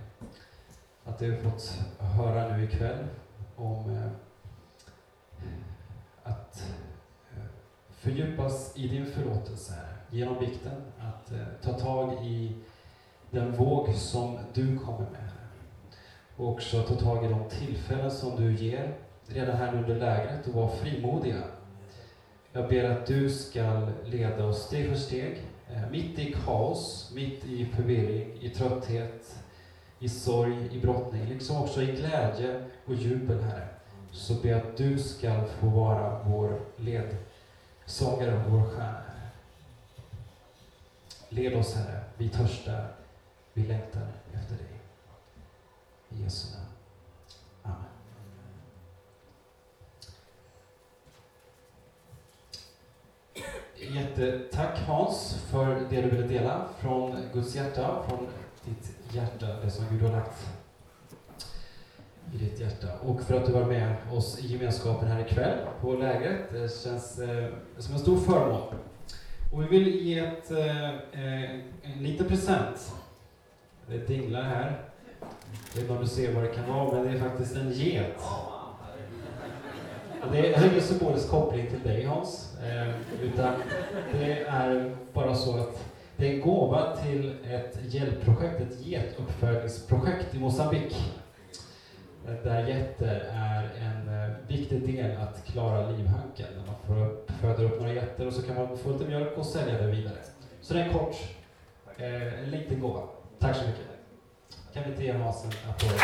Att du fått höra nu ikväll om eh, att eh, fördjupas i din förlåtelse genom bikten, att eh, ta tag i den våg som du kommer med. Och också ta tag i de tillfällen som du ger redan här under lägret och vara frimodiga. Jag ber att du ska leda oss steg för steg Eh, mitt i kaos, mitt i förvirring, i trötthet, i sorg, i brottning, liksom också i glädje och jubel, Herre. Så ber jag att du ska få vara vår ledsångare och vår stjärna, Led oss, Herre. Vi törstar, vi längtar efter dig. I Jesu namn. Jättetack Hans för det du ville dela från Guds hjärta, från ditt hjärta, det som Gud har lagt i ditt hjärta. Och för att du var med oss i gemenskapen här ikväll på lägret. Det känns eh, som en stor förmån. Och vi vill ge ett, eh, eh en liten present. Det dinglar här. Jag vet inte om du ser vad det kan vara, men det är faktiskt en get. Det är ingen symbolisk koppling till dig Hans, eh, utan det är bara så att det är en gåva till ett hjälpprojekt, ett getuppfödningsprojekt i Mosambik. Eh, där getter är en eh, viktig del att klara livhanken. Man får upp några getter och så kan man få lite mjölk och sälja det vidare. Så det är en kort, eh, en liten gåva. Tack så mycket. Kan vi inte ge Hans en applåd?